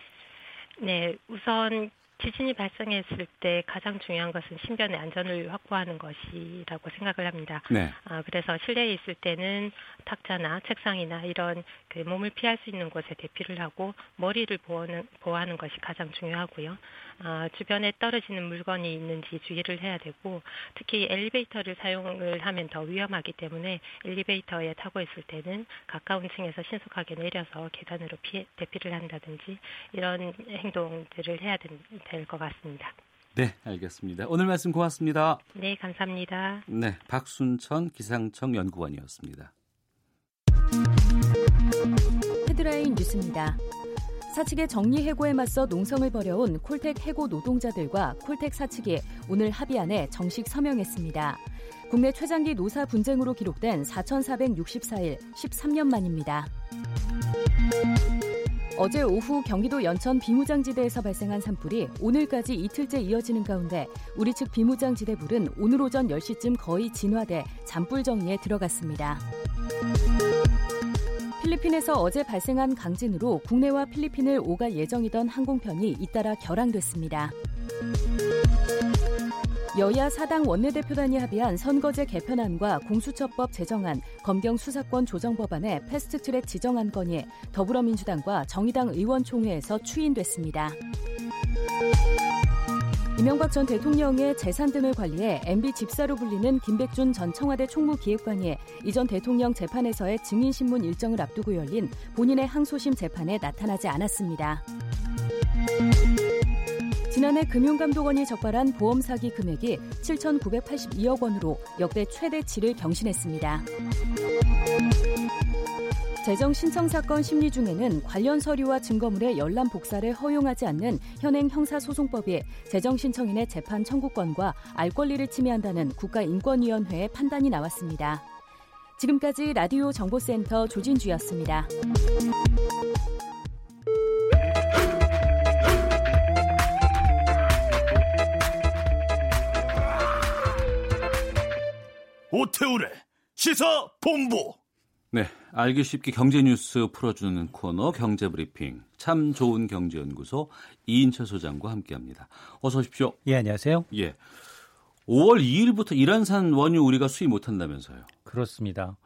F: 네, 우선 지진이 발생했을 때 가장 중요한 것은 신변의 안전을 확보하는 것이라고 생각을 합니다. 네. 아, 그래서 실내에 있을 때는 탁자나 책상이나 이런 그 몸을 피할 수 있는 곳에 대피를 하고 머리를 보호는, 보호하는 것이 가장 중요하고요. 아, 주변에 떨어지는 물건이 있는지 주의를 해야 되고 특히 엘리베이터를 사용을 하면 더 위험하기 때문에 엘리베이터에 타고 있을 때는 가까운 층에서 신속하게 내려서 계단으로 피해, 대피를 한다든지 이런 행동들을 해야 될 것 같습니다.
B: 네, 알겠습니다. 오늘 말씀 고맙습니다.
F: 네, 감사합니다.
B: 네, 박순천 기상청 연구원이었습니다.
G: 헤드라인 뉴스입니다. 사측의 정리 해고에 맞서 농성을 벌여온 콜텍 해고 노동자들과 콜텍 사측이 오늘 합의안에 정식 서명했습니다. 국내 최장기 노사 분쟁으로 기록된 4,464일 13년 만입니다. 어제 오후 경기도 연천 비무장지대에서 발생한 산불이 오늘까지 이틀째 이어지는 가운데 우리 측 비무장지대불은 오늘 오전 10시쯤 거의 진화돼 잔불 정리에 들어갔습니다. 필리핀에서 어제 발생한 강진으로 국내와 필리핀을 오갈 예정이던 항공편이 잇따라 결항됐습니다. 여야 사당 원내대표단이 합의한 선거제 개편안과 공수처법 제정안, 검경 수사권 조정 법안의 패스트트랙 지정안 건이 더불어민주당과 정의당 의원총회에서 추인됐습니다. 이명박 전 대통령의 재산 등을 관리해 MB 집사로 불리는 김백준 전 청와대 총무 기획관이 이전 대통령 재판에서의 증인신문 일정을 앞두고 열린 본인의 항소심 재판에 나타나지 않았습니다. 지난해 금융감독원이 적발한 보험 사기 금액이 7,982억 원으로 역대 최대치를 경신했습니다. 재정 신청 사건 심리 중에는 관련 서류와 증거물의 열람 복사를 허용하지 않는 현행 형사소송법이 재정 신청인의 재판 청구권과 알 권리를 침해한다는 국가인권위원회의 판단이 나왔습니다. 지금까지 라디오 정보센터 조진주였습니다.
H: 오태우래 시사 본부.
B: 네, 알기 쉽게 경제 뉴스 풀어주는 코너 경제 브리핑 참 좋은 경제연구소 이인철 소장과 함께합니다. 어서 오십시오.
I: 예, 안녕하세요.
B: 예. 5월 2일부터 이란산 원유 우리가 수입 못한다면서요?
I: 그렇습니다.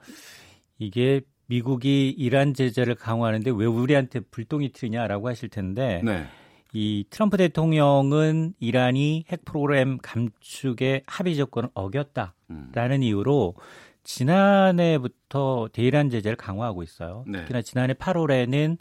I: 이게 미국이 이란 제재를 강화하는데 왜 우리한테 불똥이 튀냐라고 하실 텐데 네. 이 트럼프 대통령은 이란이 핵 프로그램 감축의 합의 조건을 어겼다라는 음. 이유로 지난해부터 대이란 제재를 강화하고 있어요. 네. 특히나 지난해 8월에는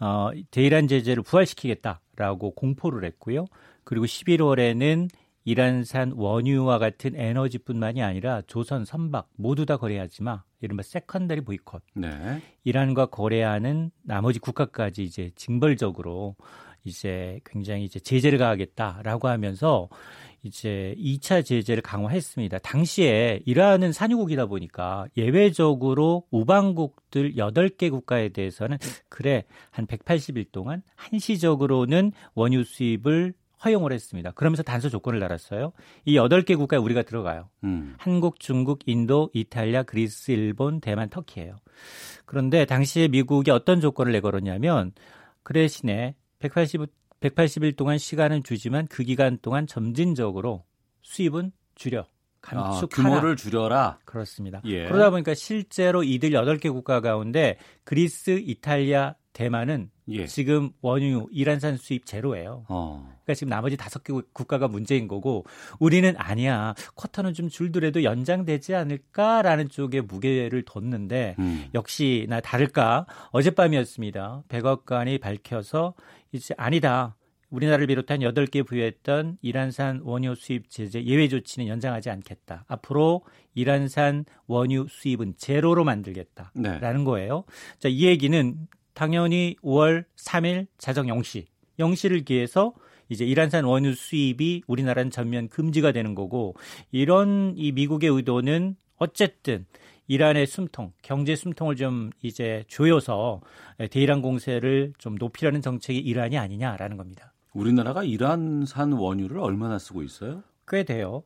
I: 어, 대이란 제재를 부활시키겠다라고 공포를 했고요. 그리고 11월에는 이란산 원유와 같은 에너지뿐만이 아니라 조선, 선박 모두 다 거래하지 마. 이른바 secondary boycott. 네. 이란과 거래하는 나머지 국가까지 이제 징벌적으로 이제 굉장히 이제 제재를 가하겠다라고 하면서 이제 2차 제재를 강화했습니다. 당시에 이란은 산유국이다 보니까 예외적으로 우방국들 8개 국가에 대해서는 그래 한 180일 동안 한시적으로는 원유 수입을 허용을 했습니다. 그러면서 단서 조건을 달았어요. 이 8개 국가에 우리가 들어가요. 음. 한국, 중국, 인도, 이탈리아, 그리스, 일본, 대만, 터키예요. 그런데 당시에 미국이 어떤 조건을 내걸었냐면 그 대신에 180, 180일 동안 시간은 주지만 그 기간 동안 점진적으로 수입은 줄여. 감축하라. 아,
B: 규모를 줄여라.
I: 그렇습니다. 예. 그러다 보니까 실제로 이들 8개 국가 가운데 그리스, 이탈리아, 대만은 예. 지금 원유 이란산 수입 제로예요. 어. 그러니까 지금 나머지 다섯 개 국가가 문제인 거고 우리는 아니야 쿼터는 좀 줄더라도 연장되지 않을까라는 쪽에 무게를 뒀는데 음. 역시나 다를까 어젯밤이었습니다. 백악관이 밝혀서 이제 아니다. 우리나라를 비롯한 8개 부여했던 이란산 원유 수입 제재 예외 조치는 연장하지 않겠다. 앞으로 이란산 원유 수입은 제로로 만들겠다라는 네. 거예요. 자, 이 얘기는 당연히 5월 3일 자정 0시 0시를 기해서 이제 이란산 원유 수입이 우리나라는 전면 금지가 되는 거고 이런 이 미국의 의도는 어쨌든 이란의 숨통, 경제 숨통을 좀 이제 조여서 대이란 공세를 좀 높이라는 정책이 이란이 아니냐라는 겁니다.
B: 우리나라가 이란산 원유를 얼마나 쓰고 있어요?
I: 꽤 돼요.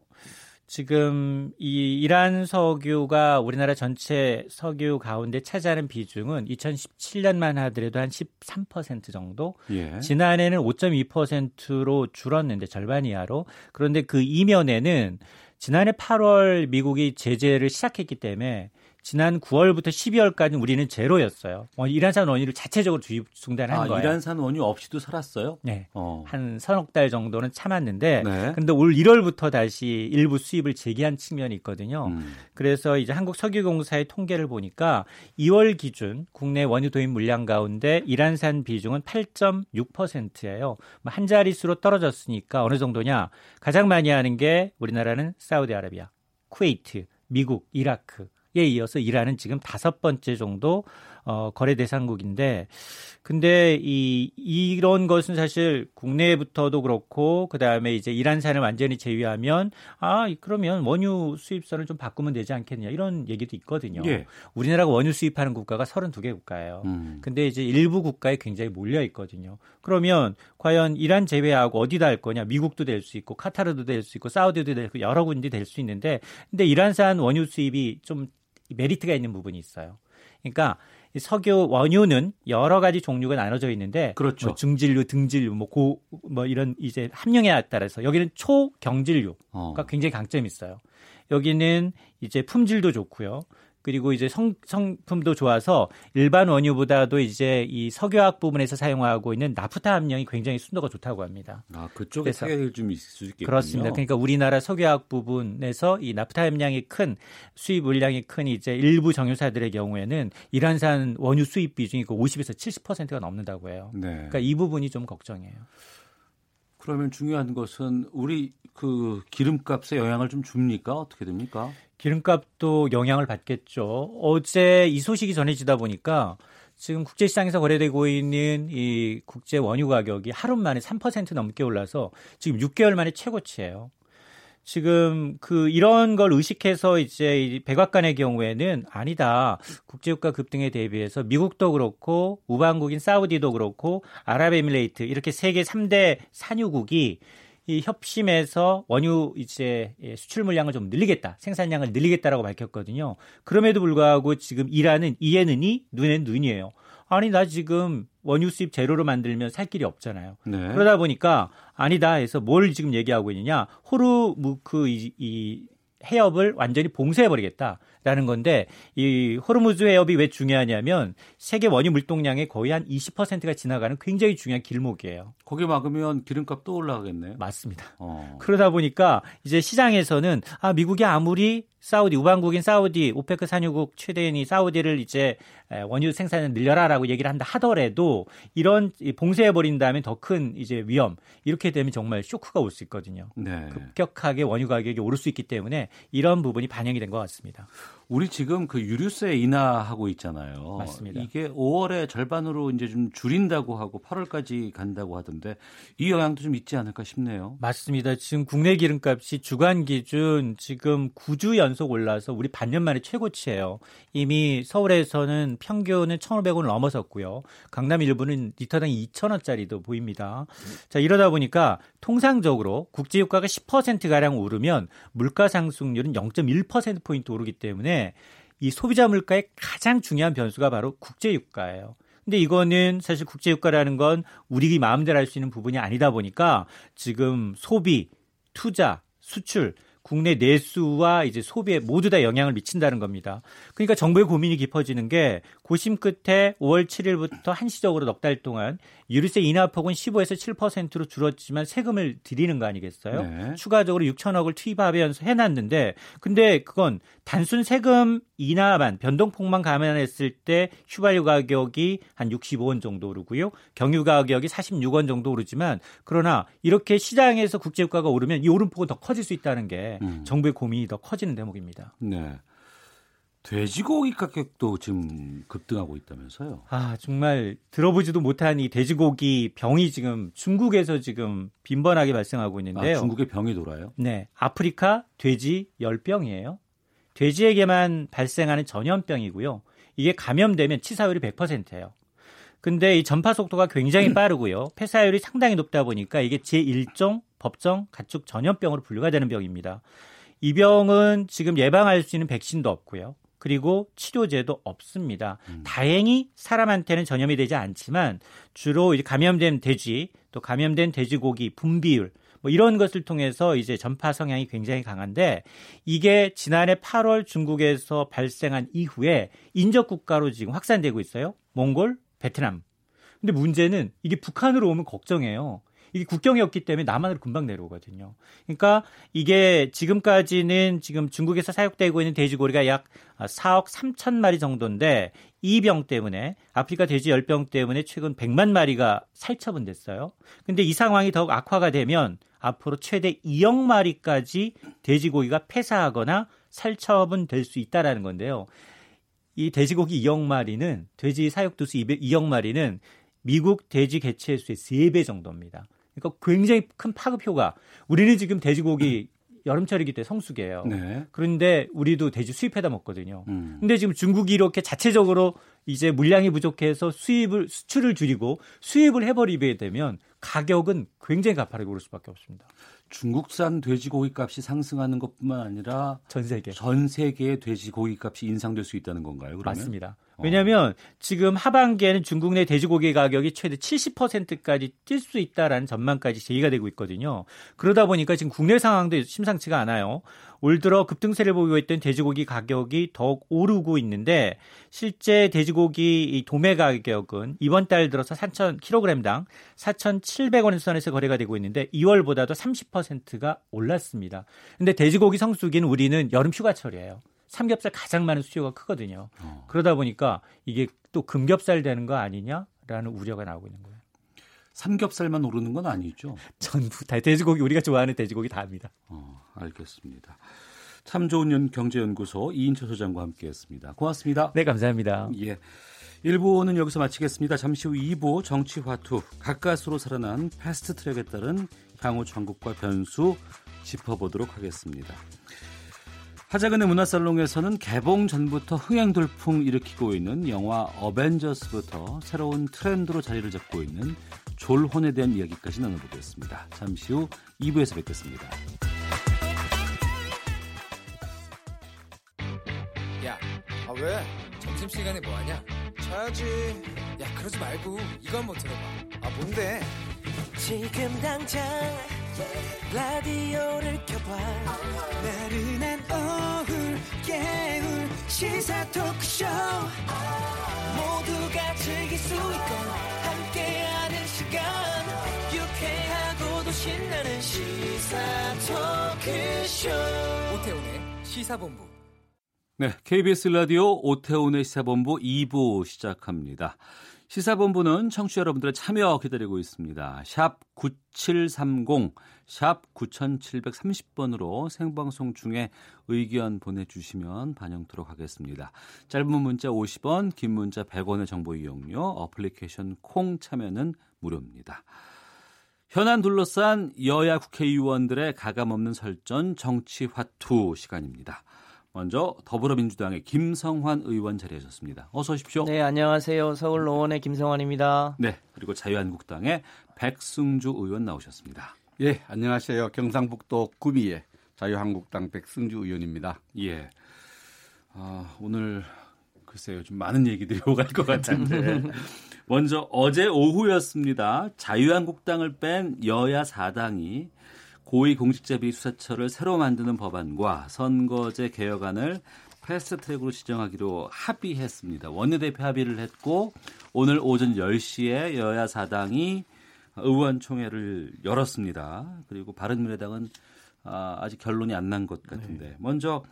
I: 지금 이 이란 석유가 우리나라 전체 석유 가운데 차지하는 비중은 2017년만 하더라도 한 13% 정도. 예. 지난해는 5.2%로 줄었는데 절반 이하로. 그런데 그 이면에는 지난해 8월 미국이 제재를 시작했기 때문에 지난 9월부터 12월까지 우리는 제로였어요. 어, 이란산 원유를 자체적으로 주입 중단한 아, 거예요.
B: 이란산 원유 없이도 살았어요?
I: 네. 어. 한 서너 달 정도는 참았는데 네. 근데 올 1월부터 다시 일부 수입을 재개한 측면이 있거든요. 음. 그래서 이제 한국 석유공사의 통계를 보니까 2월 기준 국내 원유 도입 물량 가운데 이란산 비중은 8.6%예요. 뭐한 자릿수로 떨어졌으니까 어느 정도냐? 가장 많이 하는 게 우리나라는 사우디아라비아, 쿠웨이트, 미국, 이라크 에 이어서 이란은 지금 다섯 번째 정도 어, 거래 대상국인데, 근데 이 이런 것은 사실 국내부터도 그렇고 그 다음에 이제 이란산을 완전히 제외하면 아 그러면 원유 수입선을 좀 바꾸면 되지 않겠냐 이런 얘기도 있거든요. 예. 우리나라가 원유 수입하는 국가가 32개 국가예요. 음. 근데 이제 일부 국가에 굉장히 몰려 있거든요. 그러면 과연 이란 제외하고 어디다 할 거냐? 미국도 될 수 있고 카타르도 될 수 있고 사우디도 될 수 있고 여러 군데 될 수 있는데 근데 이란산 원유 수입이 좀 메리트가 있는 부분이 있어요. 그러니까 석유 원유는 여러 가지 종류가 나눠져 있는데
B: 그렇죠.
I: 뭐 중진류, 등진류, 뭐고뭐 이런 이제 함량에 따라서 여기는 초경질류가 어. 굉장히 강점이 있어요. 여기는 이제 품질도 좋고요. 그리고 이제 성, 성품도 좋아서 일반 원유보다도 이제 이 석유화학 부분에서 사용하고 있는 나프타 함량이 굉장히 순도가 좋다고 합니다.
B: 아, 그쪽에 타격이 좀 있을 수 있겠군요.
I: 그렇습니다. 그러니까 우리나라 석유화학 부분에서 이 나프타 함량이 큰 수입 물량이 큰 이제 일부 정유사들의 경우에는 이란산 원유 수입 비중이 그 50에서 70%가 넘는다고 해요. 네. 그러니까 이 부분이 좀 걱정이에요.
B: 그러면 중요한 것은 우리 그 기름값에 영향을 좀 줍니까? 어떻게 됩니까?
I: 기름값도 영향을 받겠죠. 어제 이 소식이 전해지다 보니까 지금 국제시장에서 거래되고 있는 이 국제 원유 가격이 하루 만에 3% 넘게 올라서 지금 6개월 만에 최고치예요. 지금 그 이런 걸 의식해서 이제 백악관의 경우에는 아니다. 국제유가 급등에 대비해서 미국도 그렇고 우방국인 사우디도 그렇고 아랍에미레이트 이렇게 세계 3대 산유국이 이 협심에서 원유 이제 예, 수출 물량을 좀 늘리겠다, 생산량을 늘리겠다라고 밝혔거든요. 그럼에도 불구하고 지금 이란은 이에는 이, 눈엔 눈이에요. 아니 나 지금 원유 수입 제로로 만들면 살 길이 없잖아요. 네. 그러다 보니까 아니다 해서 뭘 지금 얘기하고 있느냐 호르무크 이, 이 해협을 완전히 봉쇄해 버리겠다. 라는 건데 이 호르무즈 해협이 왜 중요하냐면 세계 원유 물동량의 거의 한 20%가 지나가는 굉장히 중요한 길목이에요.
B: 거기 막으면 기름값 또 올라가겠네요.
I: 맞습니다. 어. 그러다 보니까 이제 시장에서는 아 미국이 아무리 사우디 우방국인 사우디 오페크 산유국 최대인 이 사우디를 이제 원유 생산을 늘려라라고 얘기를 한다 하더라도 이런 봉쇄해 버린 다음에 더 큰 이제 위험 이렇게 되면 정말 쇼크가 올 수 있거든요. 네. 급격하게 원유 가격이 오를 수 있기 때문에 이런 부분이 반영이 된 것 같습니다.
B: 우리 지금 그 유류세 인하하고 있잖아요.
I: 맞습니다.
B: 이게 5월에 절반으로 이제 좀 줄인다고 하고 8월까지 간다고 하던데 이 영향도 좀 있지 않을까 싶네요.
I: 맞습니다. 지금 국내 기름값이 주간 기준 지금 9주 연속 올라서 우리 반년 만에 최고치예요. 이미 서울에서는 평균은 1,500원을 넘어섰고요. 강남 일부는 리터당 2,000원짜리도 보입니다. 자, 이러다 보니까 통상적으로 국제유가가 10%가량 오르면 물가 상승률은 0.1%포인트 오르기 때문에 이 소비자 물가의 가장 중요한 변수가 바로 국제유가예요. 근데 이거는 사실 국제유가라는 건 우리 마음대로 할 수 있는 부분이 아니다 보니까 지금 소비, 투자, 수출 국내 내수와 이제 소비에 모두 다 영향을 미친다는 겁니다. 그러니까 정부의 고민이 깊어지는 게 고심 끝에 5월 7일부터 한시적으로 넉 달 동안 유류세 인하폭은 15에서 7%로 줄었지만 세금을 드리는 거 아니겠어요? 네. 추가적으로 6천억을 투입하면서 해놨는데 근데 그건 단순 세금 인하만 변동폭만 감안했을 때 휘발유 가격이 한 65원 정도 오르고요. 경유 가격이 46원 정도 오르지만 그러나 이렇게 시장에서 국제유가가 오르면 이 오름폭은 더 커질 수 있다는 게 음. 정부의 고민이 더 커지는 대목입니다.
B: 네. 돼지고기 가격도 지금 급등하고 있다면서요?
I: 아, 정말 들어보지도 못한 이 돼지고기 병이 지금 중국에서 지금 빈번하게 발생하고 있는데요.
B: 아, 중국에 병이 돌아요?
I: 네. 아프리카 돼지 열병이에요. 돼지에게만 발생하는 전염병이고요. 이게 감염되면 치사율이 100%예요. 근데 이 전파 속도가 굉장히 빠르고요. 폐사율이 상당히 높다 보니까 이게 제1종 법정 가축 전염병으로 분류가 되는 병입니다. 이 병은 지금 예방할 수 있는 백신도 없고요. 그리고 치료제도 없습니다. 음. 다행히 사람한테는 전염이 되지 않지만 주로 이제 감염된 돼지 또 감염된 돼지고기 분비율 뭐 이런 것을 통해서 이제 전파 성향이 굉장히 강한데 이게 지난해 8월 중국에서 발생한 이후에 인접 국가로 지금 확산되고 있어요. 몽골, 베트남. 근데 문제는 이게 북한으로 오면 걱정해요. 이게 국경이었기 때문에 남한으로 금방 내려오거든요. 그러니까 이게 지금까지는 지금 중국에서 사육되고 있는 돼지고리가 약 4억 3천 마리 정도인데 이 병 때문에 아프리카 돼지 열병 때문에 최근 100만 마리가 살처분 됐어요. 근데 이 상황이 더욱 악화가 되면 앞으로 최대 2억 마리까지 돼지고기가 폐사하거나 살처분 될 수 있다라는 건데요. 이 돼지고기 2억 마리는 돼지 사육두수 2억 마리는 미국 돼지 개체 수의 3배 정도입니다. 그러니까 굉장히 큰 파급 효과. 우리는 지금 돼지고기 여름철이기 때문에 성수기예요. 네. 그런데 우리도 돼지 수입해다 먹거든요. 음. 근데 지금 중국이 이렇게 자체적으로 이제 물량이 부족해서 수입을 수출을 줄이고 수입을 해버리게 되면 가격은 굉장히 가파르게 오를 수밖에 없습니다.
B: 중국산 돼지고기 값이 상승하는 것뿐만 아니라 전 세계 전 세계의 돼지고기 값이 인상될 수 있다는 건가요? 그러면?
I: 맞습니다. 어. 왜냐하면 지금 하반기에는 중국 내 돼지고기 가격이 최대 70%까지 뛸 수 있다라는 전망까지 제기가 되고 있거든요. 그러다 보니까 지금 국내 상황도 심상치가 않아요. 올 들어 급등세를 보이고 있던 돼지고기 가격이 더욱 오르고 있는데 실제 돼지고기 도매 가격은 이번 달 들어서 4천 킬로그램당 4,700원 선에서 거래가 되고 있는데 2월보다도 30%가 올랐습니다. 근데 돼지고기 성수기는 우리는 여름 휴가철이에요. 삼겹살 가장 많은 수요가 크거든요. 어. 그러다 보니까 이게 또 금겹살 되는 거 아니냐라는 우려가 나오고 있는 거예요.
B: 삼겹살만 오르는 건 아니죠.
I: 전부 다 돼지고기 우리가 좋아하는 돼지고기 다 합니다.
B: 어, 알겠습니다. 참 좋은 경제연구소 이인철 소장과 함께했습니다. 고맙습니다.
I: 네, 감사합니다.
B: 예. 1부는 여기서 마치겠습니다. 잠시 후 2부 정치화투 가까스로 살아난 패스트트랙에 따른 향후 전국과 변수 짚어보도록 하겠습니다. 하자근의 문화살롱에서는 개봉 전부터 흥행 돌풍 일으키고 있는 영화 어벤져스부터 새로운 트렌드로 자리를 잡고 있는 졸혼에 대한 이야기까지 나눠보겠습니다. 잠시 후 2부에서 뵙겠습니다.
J: 야, 아 왜? 점심시간에 뭐하냐?
K: 자야지.
J: 야, 그러지 말고 이거 한번 들어봐.
K: 아 뭔데?
L: 지금 당장 라디오를 켜봐. 나른한 오후 깨울 시사 토크쇼. 모두가 즐길 수 있고 함께하는 시간. 유쾌하고도 신나는 시사 토크쇼.
J: 오태훈의 시사본부.
B: 네, KBS 라디오 오태훈의 시사본부 2부 시작합니다. 시사본부는 청취자 여러분들의 참여 기다리고 있습니다. 샵 9730, 샵 9730번으로 생방송 중에 의견 보내주시면 반영토록 하겠습니다. 짧은 문자 50원, 긴 문자 100원의 정보 이용료, 어플리케이션 콩 참여는 무료입니다. 현안 둘러싼 여야 국회의원들의 가감없는 설전 정치 화투 시간입니다. 먼저 더불어민주당의 김성환 의원 자리하셨습니다. 어서 오십시오.
M: 네, 안녕하세요. 서울 노원의 김성환입니다.
B: 네, 그리고 자유한국당의 백승주 의원 나오셨습니다.
N: 예, 안녕하세요. 경상북도 구미의 자유한국당 백승주 의원입니다.
B: 예. 아, 오늘 글쎄요, 좀 많은 얘기들이 오갈 것 같은데. 먼저 어제 오후였습니다. 자유한국당을 뺀 여야 4당이 고위공직자비리 수사처를 새로 만드는 법안과 선거제 개혁안을 패스트트랙으로 지정하기로 합의했습니다. 원내대표 합의를 했고 오늘 오전 10시에 여야 사당이 의원총회를 열었습니다. 그리고 바른미래당은 아, 아직 결론이 안 난 것 같은데 네. 먼저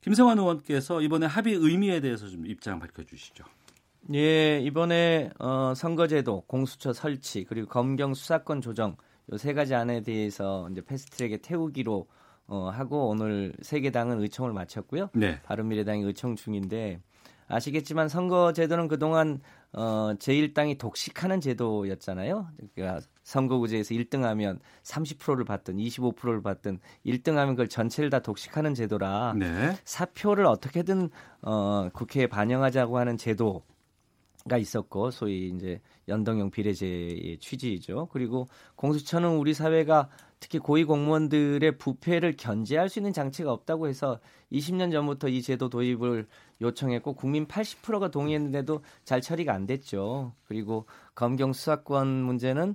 B: 김성환 의원께서 이번에 합의 의미에 대해서 좀 입장 밝혀주시죠.
M: 예, 이번에 어, 선거제도, 공수처 설치 그리고 검경 수사권 조정 요 세 가지 안에 대해서 이제 패스트트랙에 태우기로 어, 하고 오늘 세개 당은 의총을 마쳤고요. 네. 바른미래당이 의총 중인데 아시겠지만 선거 제도는 그동안 어, 제1당이 독식하는 제도였잖아요. 그러니까 선거구제에서 1등하면 30%를 받든 25%를 받든 1등하면 그걸 전체를 다 독식하는 제도라 네. 사표를 어떻게든 어, 국회에 반영하자고 하는 제도 가 있었고 소위 이제 연동형 비례제의 취지이죠. 그리고 공수처는 우리 사회가 특히 고위 공무원들의 부패를 견제할 수 있는 장치가 없다고 해서 20년 전부터 이 제도 도입을 요청했고 국민 80%가 동의했는데도 잘 처리가 안 됐죠. 그리고 검경 수사권 문제는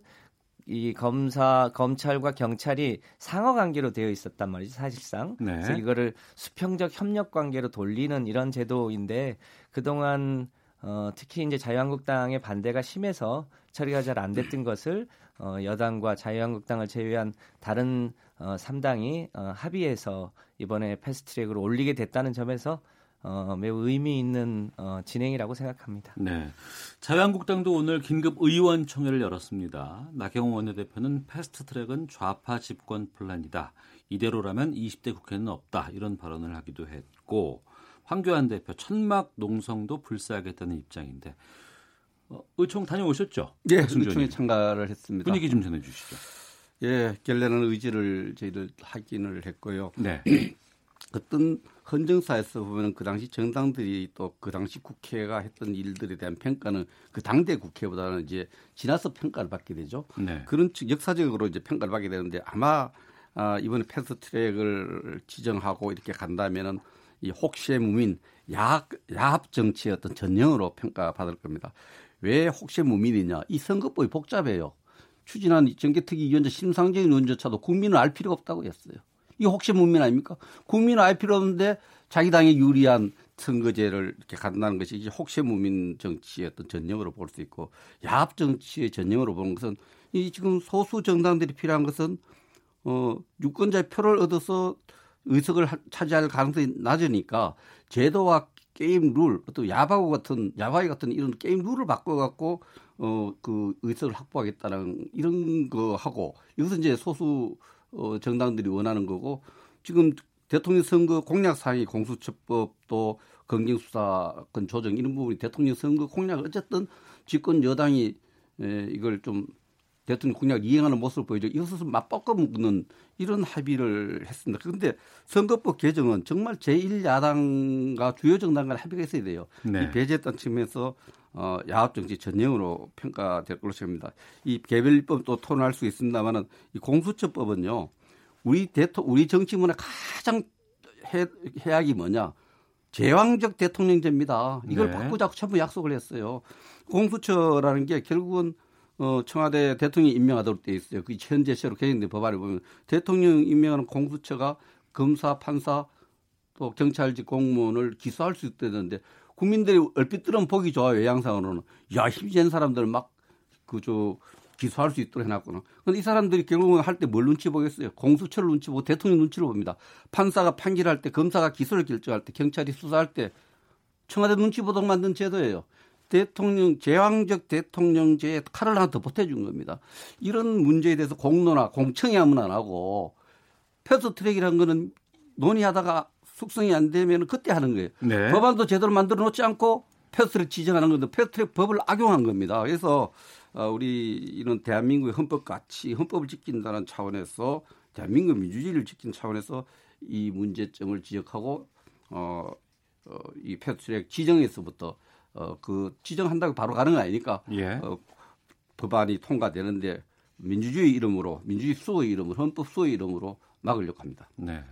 M: 이 검사 검찰과 경찰이 상호 관계로 되어 있었단 말이죠 사실상 네. 그래서 이거를 수평적 협력 관계로 돌리는 이런 제도인데 그동안 어, 특히 이제 자유한국당의 반대가 심해서 처리가 잘 안 됐던 것을 어, 여당과 자유한국당을 제외한 다른 어, 3당이 어, 합의해서 이번에 패스트트랙으로 올리게 됐다는 점에서 어, 매우 의미 있는 어, 진행이라고 생각합니다.
B: 네. 자유한국당도 오늘 긴급 의원총회를 열었습니다. 나경원 원내대표는 패스트트랙은 좌파 집권 플랜이다. 이대로라면 20대 국회는 없다. 이런 발언을 하기도 했고 황교안 대표 천막 농성도 불사하겠다는 입장인데 어, 의총 다녀오셨죠?
N: 네, 의총에 참가를 했습니다.
B: 분위기 좀 전해주시죠.
N: 예, 결례는 의지를 저희들 확인을 했고요. 네. 어떤 헌정사에서 보면 그 당시 정당들이 또 그 당시 국회가 했던 일들에 대한 평가는 그 당대 국회보다는 이제 지나서 평가를 받게 되죠. 네. 그런 역사적으로 이제 평가를 받게 되는데 아마 아, 이번에 패스트트랙을 지정하고 이렇게 간다면은 이 혹시의 무민 야합, 야합 정치의 어떤 전형으로 평가받을 겁니다. 왜 혹시의 무민이냐? 이 선거법이 복잡해요. 추진한 정계특위위원장 심상정 의원조차도 국민을 알 필요가 없다고 했어요. 이 혹시 무민 아닙니까? 국민을 알 필요 없는데 자기 당에 유리한 선거제를 이렇게 간다는 것이 이제 혹시 무민 정치의 어떤 전형으로 볼 수 있고 야합 정치의 전형으로 보는 것은 이 지금 소수 정당들이 필요한 것은 어 유권자의 표를 얻어서 의석을 차지할 가능성이 낮으니까 제도와 게임 룰, 또 야바구 같은 야바이 같은 이런 게임 룰을 바꿔갖고 어 그 의석을 확보하겠다는 이런 거 하고 이것은 이제 소수 어 정당들이 원하는 거고 지금 대통령 선거 공약 사항이 공수처법 또 검경수사권 조정 이런 부분이 대통령 선거 공약 어쨌든 집권 여당이 에, 이걸 좀 대통령 공약을 이행하는 모습을 보이죠. 이것을 맞바꿔 묻는 이런 합의를 했습니다. 그런데 선거법 개정은 정말 제1야당과 주요 정당 간 합의가 있어야 돼요. 네. 이 배제했던 측면에서 어, 야합정치 전형으로 평가될 걸로 생각합니다. 이 개별법도 토론할 수 있습니다만은 이 공수처법은요, 우리 대통 우리 정치 문화 가장 해, 해악이 뭐냐? 제왕적 대통령제입니다. 이걸 네. 바꾸자고 전부 약속을 했어요. 공수처라는 게 결국은 어, 청와대 대통령이 임명하도록 돼 있어요. 그 현재 시로 개정된 법안을 보면 대통령 임명하는 공수처가 검사, 판사 또 경찰직 공무원을 기소할 수 있다는데 국민들이 얼핏 들으면 보기 좋아요. 외양상으로는. 야, 힘센 사람들 막 그저 기소할 수 있도록 해놨구나. 근데 이 사람들이 결국은 할 때 뭘 눈치 보겠어요? 공수처를 눈치 보고 대통령 눈치를 봅니다. 판사가 판결할 때, 검사가 기소를 결정할 때, 경찰이 수사할 때 청와대 눈치 보도록 만든 제도예요. 대통령 제왕적 대통령제에 칼을 하나 더 보태준 겁니다. 이런 문제에 대해서 공론화, 공청회 하면 안 하고 패스트트랙이라는 거는 논의하다가 숙성이 안 되면 그때 하는 거예요. 네. 법안도 제대로 만들어 놓지 않고 패스트트랙 지정하는 건데 패스트트랙 법을 악용한 겁니다. 그래서 어, 우리 이런 대한민국의 헌법 가치, 헌법을 지킨다는 차원에서 대한민국 민주주의를 지키는 차원에서 이 문제점을 지적하고 어, 어, 이 패스트트랙 지정에서부터 어, 그 지정한다고 바로 가는 거 아니니까 예. 어, 법안이 통과되는데 민주주의 이름으로 민주주의 수호의 이름으로 헌법 수호의 이름으로 막으려고 합니다.
M: 네.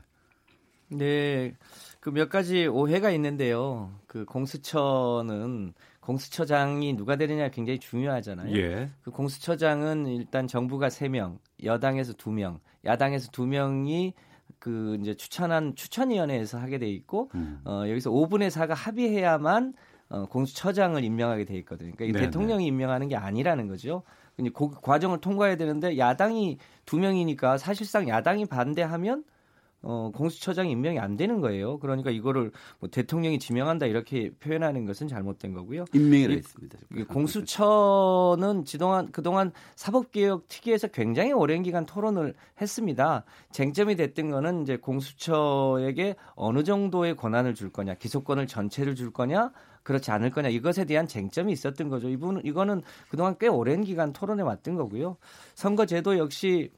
M: 네. 그 몇 가지 오해가 있는데요. 그 공수처는 공수처장이 누가 되느냐 굉장히 중요하잖아요. 예. 그 공수처장은 일단 정부가 3명, 여당에서 2명, 야당에서 2명이 그 이제 추천한 추천위원회에서 하게 돼 있고 음. 어 여기서 5분의 4가 합의해야만 어, 공수처장을 임명하게 돼 있거든요. 그러니까 네, 대통령이 네. 임명하는 게 아니라는 거죠. 근데 그 과정을 통과해야 되는데 야당이 두 명이니까 사실상 야당이 반대하면 어, 공수처장 임명이 안 되는 거예요. 그러니까 이거를 뭐 대통령이 지명한다 이렇게 표현하는 것은 잘못된 거고요.
N: 임명이라 했습니다.
M: 공수처는 지동안 그동안 사법개혁 특위에서 굉장히 오랜 기간 토론을 했습니다. 쟁점이 됐던 거는 이제 공수처에게 어느 정도의 권한을 줄 거냐, 기소권을 전체를 줄 거냐, 그렇지 않을 거냐 이것에 대한 쟁점이 있었던 거죠. 이분은 이거는 그동안 꽤 오랜 기간 토론해 왔던 거고요. 선거제도 역시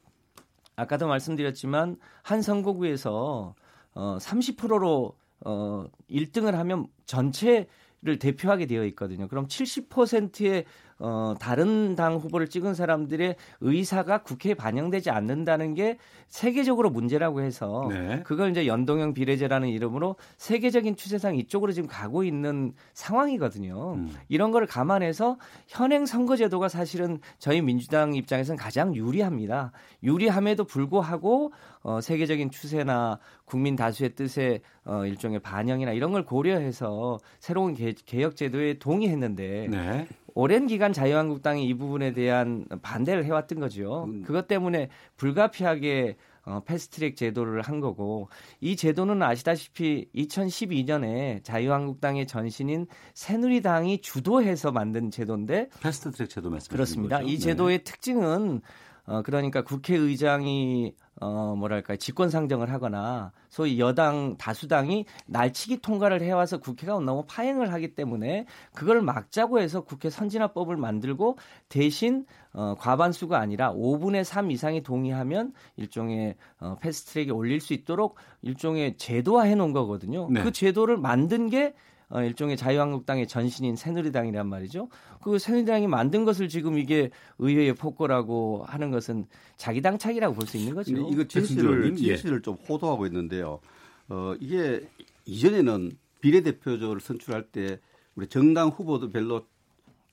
M: 아까도 말씀드렸지만 한 선거구에서 어 30%로 어 1등을 하면 전체 를 대표하게 되어 있거든요. 그럼 70%의 어, 다른 당 후보를 찍은 사람들의 의사가 국회에 반영되지 않는다는 게 세계적으로 문제라고 해서 네. 그걸 이제 연동형 비례제라는 이름으로 세계적인 추세상 이쪽으로 지금 가고 있는 상황이거든요. 음. 이런 거를 감안해서 현행 선거제도가 사실은 저희 민주당 입장에서는 가장 유리합니다. 유리함에도 불구하고 어, 세계적인 추세나 국민 다수의 뜻에 어, 일종의 반영이나 이런 걸 고려해서 새로운 개, 혁 제도에 동의했는데 네. 오랜 기간 자유한국당이 이 부분에 대한 반대를 해왔던 거죠. 음. 그것 때문에 불가피하게 어, 패스트트랙 제도를 한 거고 이 제도는 아시다시피 2012년에 자유한국당의 전신인 새누리당이 주도해서 만든 제도인데
B: 패스트트랙 제도 말씀
M: 그렇습니다. 거죠? 이 제도의 네. 특징은 어, 그러니까 국회의장이 어, 뭐랄까, 직권 상정을 하거나 소위 여당 다수당이 날치기 통과를 해와서 국회가 너무 파행을 하기 때문에 그걸 막자고 해서 국회 선진화법을 만들고 대신 어, 과반수가 아니라 5분의 3 이상이 동의하면 일종의 어, 패스트트랙에 올릴 수 있도록 일종의 제도화 해 놓은 거거든요. 네. 그 제도를 만든 게 어, 일종의 자유한국당의 전신인 새누리당이란 말이죠. 그 새누리당이 만든 것을 지금 이게 의회에 폭거라고 하는 것은 자기 당 차기라고 볼 수 있는 거죠.
N: 이거 진실을 진실을 예. 좀 호도하고 있는데요. 어, 이게 이전에는 비례대표를 선출할 때 우리 정당 후보도 별로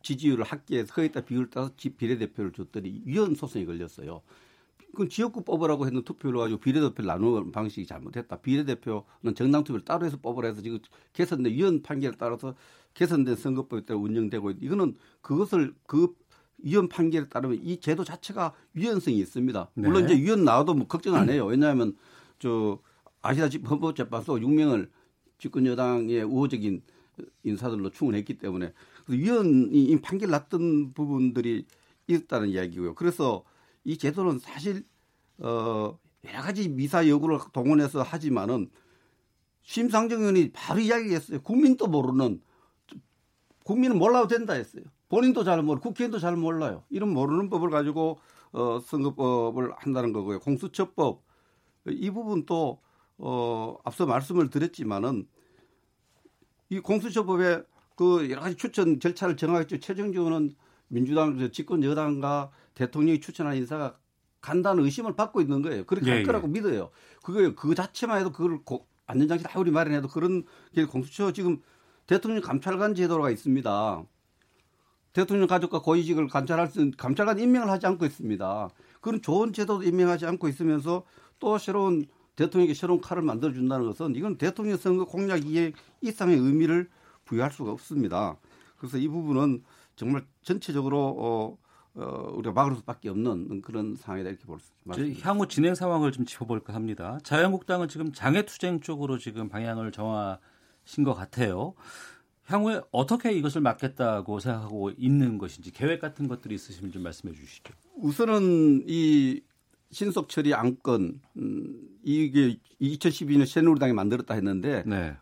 N: 지지율을 합계해서 거기다 비율을 따서 비례대표를 줬더니 위헌 소송이 걸렸어요. 그건 지역구 뽑으라고 했는 투표를 가지고 비례대표를 나누는 방식이 잘못했다. 비례대표는 정당 투표를 따로 해서 뽑으라 해서 지금 개선된 위헌 판결에 따라서 개선된 선거법에 따라 운영되고 이거는 그것을 그 위헌 판결에 따르면 이 제도 자체가 위헌성이 있습니다. 물론 네. 이제 위헌 나와도 뭐 걱정 안 해요. 왜냐하면 저 아시다시피 헌법재판소 6명을 집권 여당의 우호적인 인사들로 충원했기 때문에 위헌이 판결 났던 부분들이 있다는 이야기고요. 그래서 이 제도는 사실 어 여러 가지 미사 여구를 동원해서 하지만은 심상정 의원이 바로 이야기했어요. 국민도 모르는 국민은 몰라도 된다 했어요. 본인도 잘 모르고 국회의원도 잘 몰라요. 이런 모르는 법을 가지고 어 선거법을 한다는 거고요. 공수처법 이 부분도 어 앞서 말씀을 드렸지만은 이 공수처법에 그 여러 가지 추천 절차를 정하겠죠. 최종적으로는 민주당 집권 여당과 대통령이 추천한 인사가 간다는 의심을 받고 있는 거예요. 그렇게 예, 할 거라고 예. 믿어요. 그거 그 자체만 해도 그걸 안전장치 다 우리 마련해도 그런 공수처 지금 대통령 감찰관 제도가 있습니다. 대통령 가족과 고위직을 감찰할 수 있는 감찰관 임명을 하지 않고 있습니다. 그런 좋은 제도도 임명하지 않고 있으면서 또 새로운 대통령에게 새로운 칼을 만들어 준다는 것은 이건 대통령 선거 공약 이해 이상의 의미를 부여할 수가 없습니다. 그래서 이 부분은 정말 전체적으로 어, 어, 우리가 막을 수밖에 없는 그런 상황이다 이렇게 볼 수 있습니다.
B: 향후 진행 상황을 좀 짚어볼까 합니다. 자유한국당은 지금 장애투쟁 쪽으로 지금 방향을 정하신 것 같아요. 향후에 어떻게 이것을 막겠다고 생각하고 있는 것인지 계획 같은 것들이 있으시면 좀 말씀해 주시죠.
N: 우선은 이 신속 처리 안건 음, 이게 2012년 새누리당이 만들었다 했는데 네.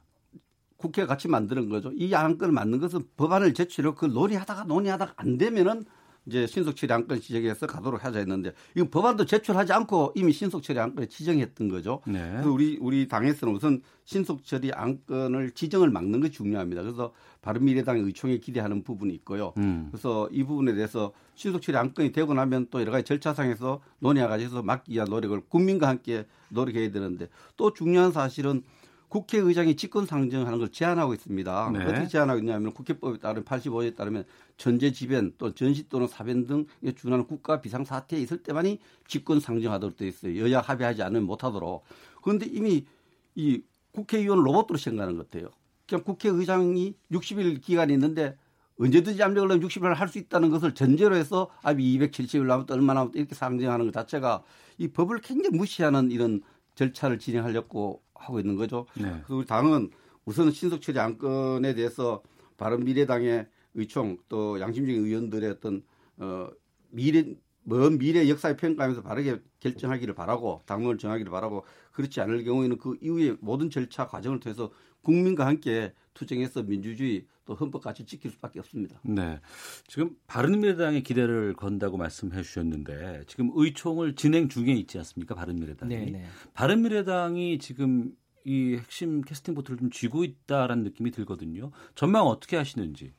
N: 국회가 같이 만드는 거죠. 이 안건을 만든 것은 법안을 제출해 그 논의하다가 논의하다가 안 되면은 이제 신속 처리 안건 지정해서 가도록 하자 했는데 이건 법안도 제출하지 않고 이미 신속 처리 안건을 지정했던 거죠. 네. 그래서 우리 우리 당에서는 우선 신속 처리 안건을 지정을 막는 것이 중요합니다. 그래서 바른미래당의 의총에 기대하는 부분이 있고요. 음. 그래서 이 부분에 대해서 신속 처리 안건이 되고 나면 또 여러 가지 절차상에서 논의해가지고 막기 위한 노력을 국민과 함께 노력해야 되는데 또 중요한 사실은 국회의장이 직권 상정하는 걸 제한하고 있습니다. 네. 어떻게 제한하고 있냐면 국회법에 따른 85조에 따르면 전제 지변 또 전시 또는 사변 등에 준하는 국가 비상 사태에 있을 때만이 직권 상정하도록 되어 있어요. 여야 합의하지 않으면 못하도록. 그런데 이미 이 국회의원 로봇으로 생각하는 것 같아요. 그냥 국회의장이 60일 기간이 있는데 언제든지 압력을 넣으면 60일 할 수 있다는 것을 전제로 해서 합의 270일 남았다 얼마나 남았다 이렇게 상정하는 것 자체가 이 법을 굉장히 무시하는 이런 절차를 진행하려고 하고 있는 거죠. 네. 우리 당은 우선 신속 처리 안건에 대해서 바른 미래당의 의총 또 양심적인 의원들의 어떤 어 미래 먼 미래 역사에 평가하면서 바르게 결정하기를 바라고 당론을 정하기를 바라고 그렇지 않을 경우에는 그 이후에 모든 절차 과정을 통해서 국민과 함께 투쟁해서 민주주의 또 헌법 가치 지킬 수밖에 없습니다.
B: 네. 지금 바른미래당에 기대를 건다고 말씀해 주셨는데 지금 의총을 진행 중에 있지 않습니까? 바른미래당이. 네, 네. 바른미래당이 지금 이 핵심 캐스팅 보트를 좀 쥐고 있다라는 느낌이 들거든요. 전망 어떻게 하시는지.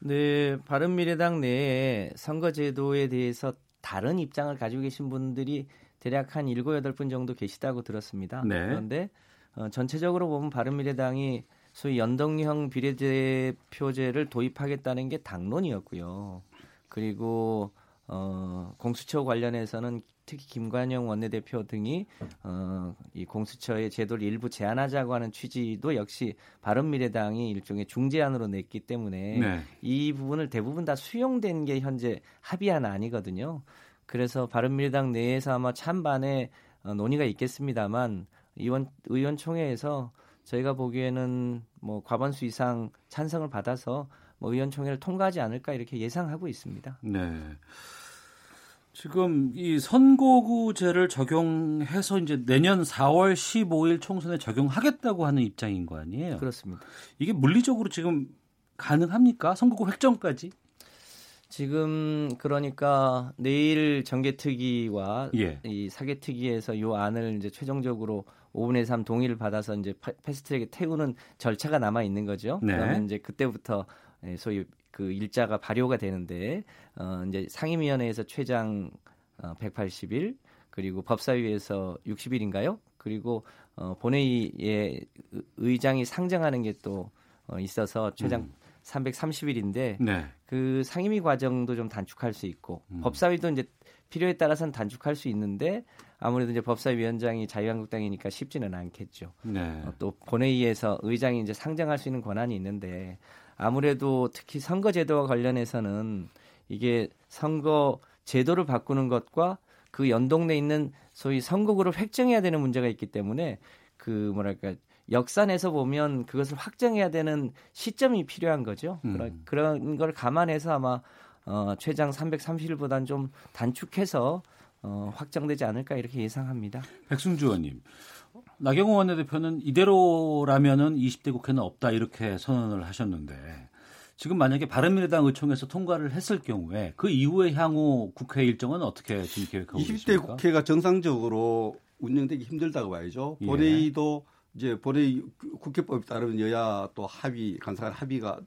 M: 네, 바른미래당 내에 선거제도에 대해서 다른 입장을 가지고 계신 분들이 대략 한 7, 8분 정도 계시다고 들었습니다. 네. 그런데 어, 전체적으로 보면 바른미래당이 소위 연동형 비례대표제를 도입하겠다는 게 당론이었고요. 그리고 어, 공수처 관련해서는 특히 김관영 원내대표 등이 어, 이 공수처의 제도를 일부 제한하자고 하는 취지도 역시 바른미래당이 일종의 중재안으로 냈기 때문에 네. 이 부분을 대부분 다 수용된 게 현재 합의안 아니거든요. 그래서 바른미래당 내에서 아마 찬반의 어, 논의가 있겠습니다만 의원 의원총회에서 저희가 보기에는 뭐 과반수 이상 찬성을 받아서 뭐 의원총회를 통과하지 않을까 이렇게 예상하고 있습니다.
B: 네. 지금 이 선거구제를 적용해서 이제 내년 4월 15일 총선에 적용하겠다고 하는 입장인 거 아니에요?
M: 그렇습니다.
B: 이게 물리적으로 지금 가능합니까? 선거구 획정까지?
M: 지금 그러니까 내일 정개특위와 예. 이 사개특위에서 요 안을 이제 최종적으로 5분의 3 동의를 받아서 이제 패스트트랙에 태우는 절차가 남아 있는 거죠. 네. 그러면 이제 그때부터 예, 소위 그 일자가 발효가 되는데 어 이제 상임위원회에서 최장 어 180일 그리고 법사위에서 60일인가요? 그리고 어 본회의에 의장이 상정하는 게또 어 있어서 최장 음. 330일인데 네. 그 상임위 과정도 좀 단축할 수 있고 음. 법사위도 이제 필요에 따라서는 단축할 수 있는데 아무래도 이제 법사위원장이 자유한국당이니까 쉽지는 않겠죠. 네. 어, 또 본회의에서 의장이 이제 상정할 수 있는 권한이 있는데 아무래도 특히 선거제도와 관련해서는 이게 선거 제도를 바꾸는 것과 그 연동돼 있는 소위 선거구를 획정해야 되는 문제가 있기 때문에 그 뭐랄까 역산에서 보면 그것을 확정해야 되는 시점이 필요한 거죠. 음. 그런 그런 걸 감안해서 아마 어, 최장 330일보다는 좀 단축해서 어, 확정되지 않을까 이렇게 예상합니다.
B: 백승주 의원님, 나경원 원내대표는 이대로라면은 20대 국회는 없다 이렇게 선언을 하셨는데 지금 만약에 바른미래당 의총에서 통과를 했을 경우에 그 이후에 향후 국회 일정은 어떻게 지금 계획하고 20대
N: 계십니까? 국회가 정상적으로 운영되기 힘들다고 봐야죠. 예. 본회의도 이제 본회의 국회법에 따르면 여야 또 합의 간사간 합의가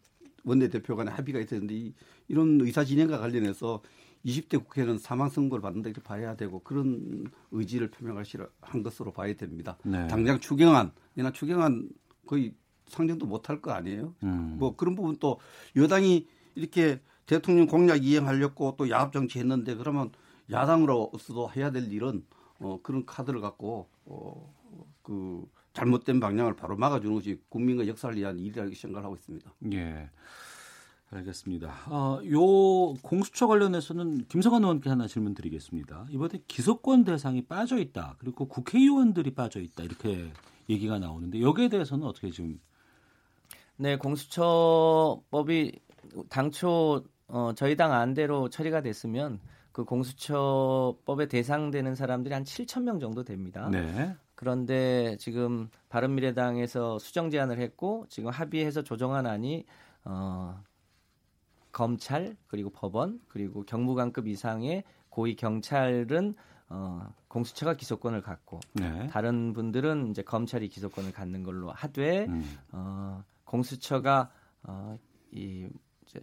N: 원내 대표 간의 합의가 있어야 되는데 이런 의사 진행과 관련해서 20대 국회는 사망 선고를 받는다 이렇게 봐야 되고 그런 의지를 표명하시한 것으로 봐야 됩니다. 네. 당장 추경안이나 추경안 거의 상정도 못할 거 아니에요. 음. 뭐 그런 부분 또 여당이 이렇게 대통령 공약 이행하려고 또 야합 정치 했는데 그러면 야당으로서도 해야 될 일은 어 그런 카드를 갖고 어그 잘못된 방향을 바로 막아주는 것이 국민과 역사를 위한 일이라고 생각을 하고 있습니다.
B: 예. 알겠습니다. 어, 요 공수처 관련해서는 김성환 의원께 하나 질문 드리겠습니다. 이번에 기소권 대상이 빠져 있다. 그리고 국회의원들이 빠져 있다. 이렇게 얘기가 나오는데 여기에 대해서는 어떻게 지금
M: 네, 공수처법이 당초 어, 저희 당 안대로 처리가 됐으면 그 공수처법에 대상되는 사람들이 한 7천 명 정도 됩니다. 네. 그런데 지금 바른미래당에서 수정 제안을 했고 지금 합의해서 조정한 안이 어, 검찰 그리고 법원 그리고 경무관급 이상의 고위 경찰은 어, 공수처가 기소권을 갖고 네. 다른 분들은 이제 검찰이 기소권을 갖는 걸로 하되 음. 어, 공수처가 어, 이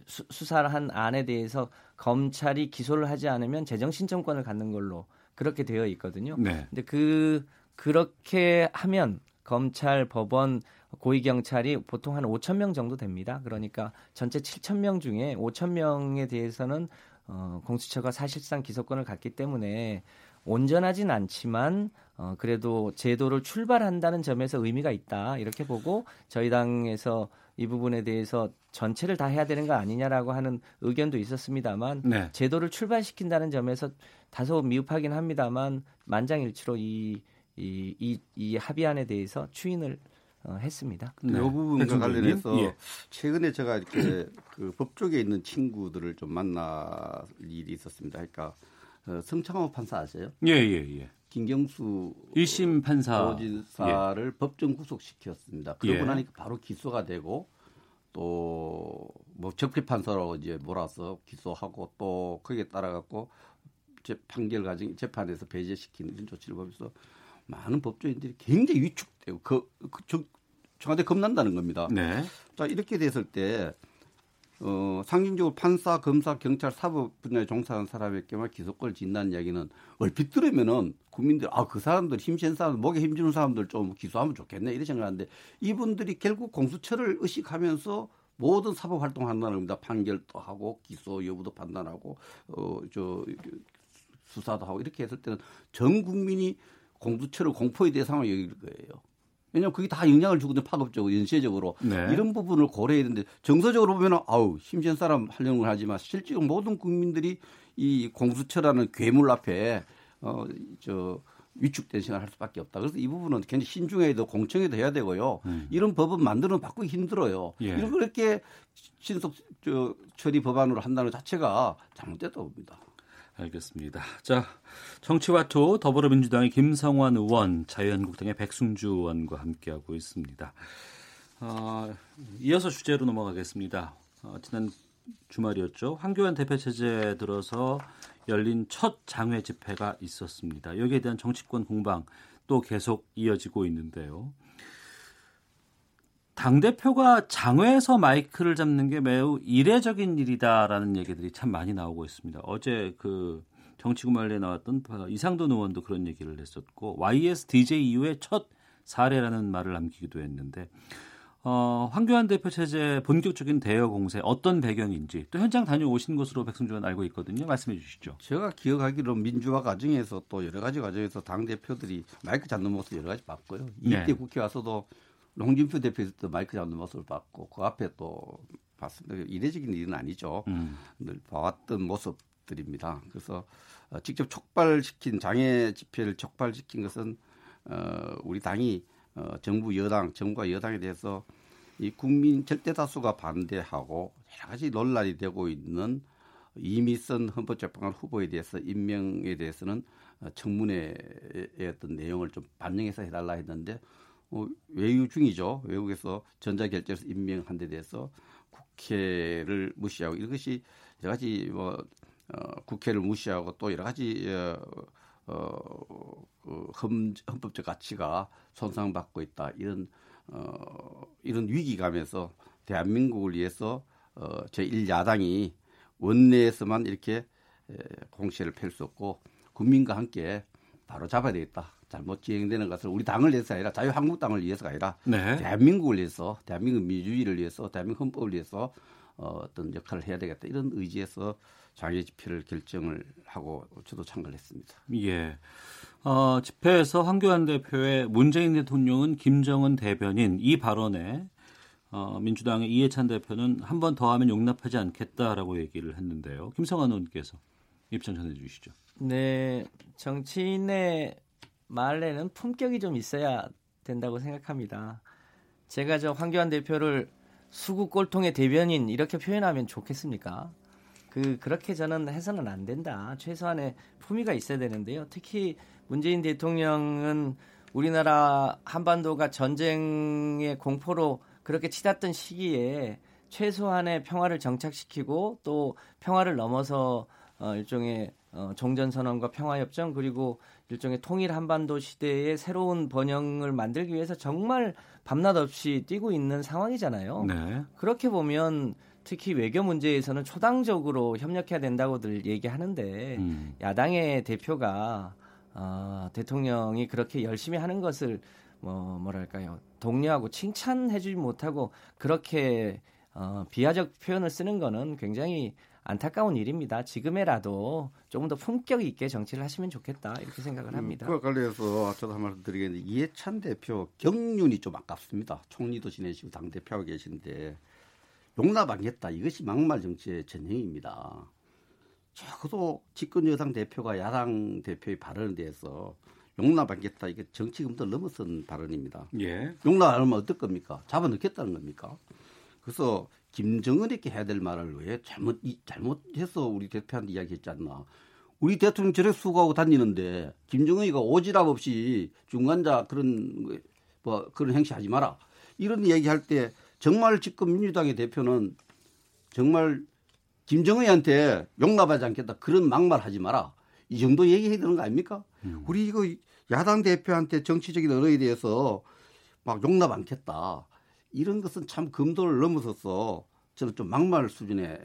M: 수, 수사를 한 안에 대해서 검찰이 기소를 하지 않으면 재정 신청권을 갖는 걸로 그렇게 되어 있거든요. 네. 근데 그 그렇게 하면 검찰, 법원, 고위 경찰이 보통 한 5천 명 정도 됩니다. 그러니까 전체 7천 명 중에 5천 명에 대해서는 어, 공수처가 사실상 기소권을 갖기 때문에 온전하진 않지만 어, 그래도 제도를 출발한다는 점에서 의미가 있다 이렇게 보고 저희 당에서 이 부분에 대해서 전체를 다 해야 되는 거 아니냐라고 하는 의견도 있었습니다만 네. 제도를 출발시킨다는 점에서 다소 미흡하긴 합니다만 만장일치로 이 이, 이, 이 합의안에 대해서 추인을 어, 했습니다.
N: 네. 이 부분과 관련해서 예. 최근에 제가 이렇게 그 법조계에 있는 친구들을 좀 만날 일이 있었습니다. 그러니까 어, 성창호 판사 아세요?
B: 예, 예, 예.
N: 김경수
B: 1심 판사
N: 진사를 예. 법정 구속시켰습니다. 그러고 예. 나니까 바로 기소가 되고 또 뭐 적폐 판사로 이제 몰아서 기소하고 또 거기에 따라 갖고 판결 과정 재판에서 배제시키는 이런 조치를 보면서 많은 법조인들이 굉장히 위축 되고 그, 그 청와대 겁난다는 겁니다.
B: 네.
N: 자 이렇게 됐을 때 어, 상징적으로 판사, 검사, 경찰, 사법 분야에 종사하는 사람에게만 기소권을 진다는 이야기는 얼핏 들으면은 국민들 아 그 사람들 힘센 사람 목에 힘주는 사람들 좀 기소하면 좋겠네 이렇게 생각하는데 이분들이 결국 공수처를 의식하면서 모든 사법 활동한다는 겁니다. 판결도 하고 기소 여부도 판단하고 어저 수사도 하고 이렇게 했을 때는 전 국민이 공수처를 공포에 대상으로 여길 거예요. 왜냐하면 그게 다 영향을 주거든요. 파급적으로, 연쇄적으로. 네. 이런 부분을 고려해야 되는데 정서적으로 보면 아우, 힘센 사람 하려는 걸 하지만 실제로 모든 국민들이 이 공수처라는 괴물 앞에 어, 저, 위축된 생활을 할 수밖에 없다. 그래서 이 부분은 굉장히 신중해도 공청회도 해야 되고요. 음. 이런 법은 만드는 바꾸기 힘들어요. 예. 이런 그렇게 신속 저, 처리 법안으로 한다는 자체가 잘못됐다고 봅니다.
B: 알겠습니다. 자, 정치와투 더불어민주당의 김성환 의원, 자유한국당의 백승주 의원과 함께하고 있습니다. 어, 이어서 주제로 넘어가겠습니다. 어, 지난 주말이었죠. 황교안 대표 체제에 들어서 열린 첫 장외 집회가 있었습니다. 여기에 대한 정치권 공방 또 계속 이어지고 있는데요. 당 대표가 장외에서 마이크를 잡는 게 매우 이례적인 일이다라는 얘기들이 참 많이 나오고 있습니다. 어제 그 정치구말리에 나왔던 이상돈 의원도 그런 얘기를 했었고 YS DJ 이후에 첫 사례라는 말을 남기기도 했는데 어, 황교안 대표 체제 본격적인 대여 공세 어떤 배경인지 또 현장 다녀오신 것으로 백승주 의원 알고 있거든요. 말씀해 주시죠.
N: 제가 기억하기로 민주화 과정에서 또 여러 가지 과정에서 당 대표들이 마이크 잡는 모습 여러 가지 봤고요. 이때 네. 국회 와서도 홍준표 대표도 마이크 잡는 모습을 봤고 그 앞에 또 봤습니다. 이례적인 일은 아니죠. 음. 늘 봐왔던 모습들입니다. 그래서 어, 직접 촉발시킨 장애 집회를 촉발시킨 것은 어, 우리 당이 어, 정부 여당, 정부가 여당에 대해서 이 국민 절대 다수가 반대하고 여러 가지 논란이 되고 있는 이미선 헌법재판관 후보에 대해서 임명에 대해서는 어, 청문회의 어떤 내용을 좀 반영해서 해달라 했는데 어, 외유 중이죠. 외국에서 전자결제에서 임명한 데 대해서 국회를 무시하고 이것이 여러 가지 뭐 어, 국회를 무시하고 또 여러 가지 어, 어, 그 헌, 헌법적 가치가 손상받고 있다 이런 어, 이런 위기감에서 대한민국을 위해서 어, 제1 야당이 원내에서만 이렇게 에, 공세를 펼 수 없고 국민과 함께 바로 잡아야 되겠다. 잘못 진행되는 것을 우리 당을 위해서 아니라 자유한국당을 위해서가 아니라 네. 대한민국을 위해서 대한민국 민주주의를 위해서 대한민국 헌법을 위해서 어, 어떤 역할을 해야 되겠다 이런 의지에서 장애 집회를 결정을 하고 저도 참가를 했습니다.
B: 예. 어, 집회에서 황교안 대표의 문재인 대통령은 김정은 대변인 이 발언에 어, 민주당의 이해찬 대표는 한 번 더 하면 용납하지 않겠다라고 얘기를 했는데요. 김성환 의원께서 입장 전해 주시죠.
M: 네. 정치인의 말에는 품격이 좀 있어야 된다고 생각합니다. 제가 저 황교안 대표를 수구 꼴통의 대변인 이렇게 표현하면 좋겠습니까? 그 그렇게 저는 해서는 안 된다. 최소한의 품위가 있어야 되는데요. 특히 문재인 대통령은 우리나라 한반도가 전쟁의 공포로 그렇게 치닫던 시기에 최소한의 평화를 정착시키고 또 평화를 넘어서 어, 일종의 어, 종전선언과 평화협정 그리고 일종의 통일 한반도 시대의 새로운 번영을 만들기 위해서 정말 밤낮 없이 뛰고 있는 상황이잖아요. 네. 그렇게 보면 특히 외교 문제에서는 초당적으로 협력해야 된다고들 얘기하는데 음. 야당의 대표가 어, 대통령이 그렇게 열심히 하는 것을 뭐 뭐랄까요 독려하고 칭찬해주지 못하고 그렇게 어, 비하적 표현을 쓰는 거는 굉장히 안타까운 일입니다. 지금에라도 조금 더 품격 있게 정치를 하시면 좋겠다 이렇게 생각을 음, 합니다.
N: 그와 관련해서 저도 한 말씀 드리겠는데 이해찬 대표 경륜이 좀 아깝습니다. 총리도 지내시고 당 대표하고 계신데 용납하겠다 이것이 막말 정치의 전형입니다. 적어도 집권 여당 대표가 야당 대표의 발언에 대해서 용납하겠다 이게 정치 금도 넘어선 발언입니다. 예. 용납 안 하면 어떨 겁니까? 잡아넣겠다는 겁니까? 그래서 김정은에게 해야 될 말을 왜 잘못 잘못해서 우리 대표한테 이야기했지 않나. 우리 대통령 저렇게 수고하고 다니는데 김정은이가 오지랖 없이 중간자 그런 뭐 그런 행시하지 마라. 이런 얘기할 때 정말 지금 민주당의 대표는 정말 김정은이한테 용납하지 않겠다. 그런 막말하지 마라. 이 정도 얘기해야 되는 거 아닙니까? 음. 우리 이거 야당 대표한테 정치적인 언어에 대해서 막 용납 않겠다. 이런 것은 참 금도를 넘어서서 저는 좀 막말 수준의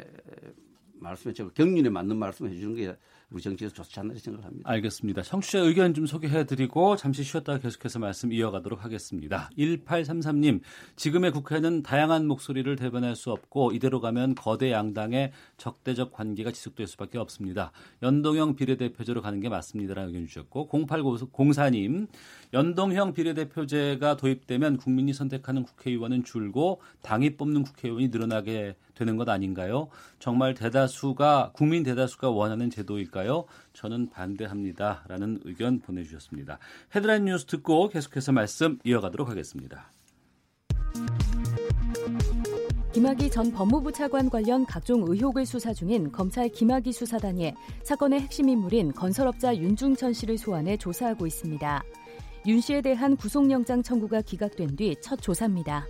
N: 말씀에 제가 경륜에 맞는 말씀을 해주는 게 우리 정치에서 좋지 않나 생각을 합니다.
B: 알겠습니다. 청취자 의견 좀 소개해드리고 잠시 쉬었다가 계속해서 말씀 이어가도록 하겠습니다. 1833님, 지금의 국회는 다양한 목소리를 대변할 수 없고 이대로 가면 거대 양당의 적대적 관계가 지속될 수밖에 없습니다. 연동형 비례대표제로 가는 게 맞습니다라는 의견 주셨고 0804님, 연동형 비례대표제가 도입되면 국민이 선택하는 국회의원은 줄고 당이 뽑는 국회의원이 늘어나게 되는 것 아닌가요? 정말 대다수가 국민 대다수가 원하는 제도일까요? 저는 반대합니다. 라는 의견 보내주셨습니다. 헤드라인 뉴스 듣고 계속해서 말씀 이어가도록 하겠습니다.
G: 김학의 전 법무부 차관 관련 각종 의혹을 수사 중인 검찰 김학의 수사단이 사건의 핵심 인물인 건설업자 윤중천 씨를 소환해 조사하고 있습니다. 윤 씨에 대한 구속영장 청구가 기각된 뒤 첫 조사입니다.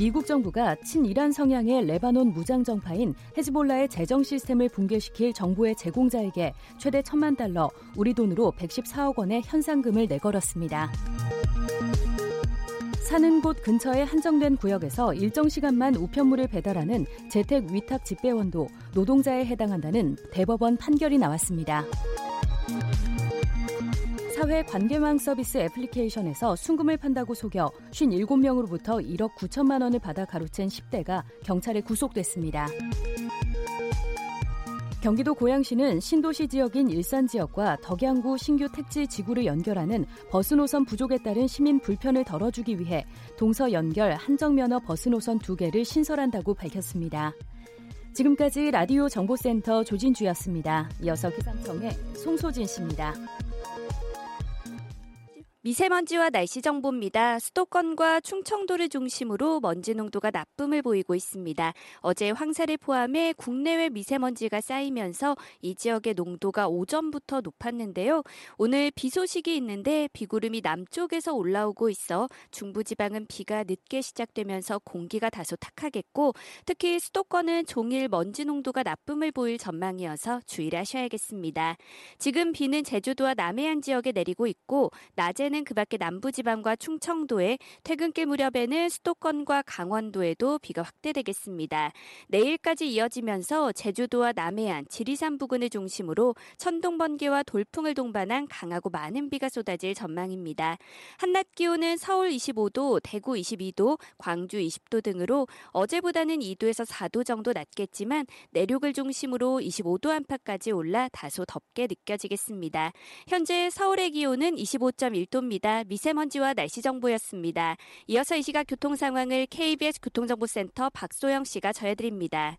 G: 미국 정부가 친이란 성향의 레바논 무장 정파인 헤즈볼라의 재정 시스템을 붕괴시킬 정부의 제공자에게 최대 천만 달러, 우리 돈으로 114억 원의 현상금을 내걸었습니다. 사는 곳 근처의 한정된 구역에서 일정 시간만 우편물을 배달하는 재택 위탁 집배원도 노동자에 해당한다는 대법원 판결이 나왔습니다. 사회 관계망 서비스 애플리케이션에서 순금을 판다고 속여 57명으로부터 1억 9천만 원을 받아 가로챈 10대가 경찰에 구속됐습니다. 경기도 고양시는 신도시 지역인 일산 지역과 덕양구 신규 택지 지구를 연결하는 버스 노선 부족에 따른 시민 불편을 덜어주기 위해 동서 연결 한정면허 버스 노선 두 개를 신설한다고 밝혔습니다. 지금까지 라디오 정보센터 조진주였습니다. 이어서 기상청의 송소진 씨입니다.
K: 미세먼지와 날씨 정보입니다. 수도권과 충청도를 중심으로 먼지 농도가 나쁨을 보이고 있습니다. 어제 황사를 포함해 국내외 미세먼지가 쌓이면서 이 지역의 농도가 오전부터 높았는데요. 오늘 비 소식이 있는데 비구름이 남쪽에서 올라오고 있어 중부지방은 비가 늦게 시작되면서 공기가 다소 탁하겠고 특히 수도권은 종일 먼지 농도가 나쁨을 보일 전망이어서 주의를 하셔야겠습니다. 지금 비는 제주도와 남해안 지역에 내리고 있고 낮에 낮에는 그 밖에 남부지방과 충청도에 퇴근길 무렵에는 수도권과 강원도에도 비가 확대되겠습니다. 내일까지 이어지면서 제주도와 남해안, 지리산 부근을 중심으로 천둥 번개와 돌풍을 동반한 강하고 많은 비가 쏟아질 전망입니다. 한낮 기온은 서울 25도, 대구 22도, 광주 20도 등으로 어제보다는 2도에서 4도 정도 낮겠지만 내륙을 중심으로 25도 안팎까지 올라 다소 덥게 느껴지겠습니다. 현재 서울의 기온은 25.1도 정도입니다. 미세먼지와 날씨 정보였습니다. 이어서 이 시각 교통 상황을 KBS 교통정보센터 박소영 씨가 전해드립니다.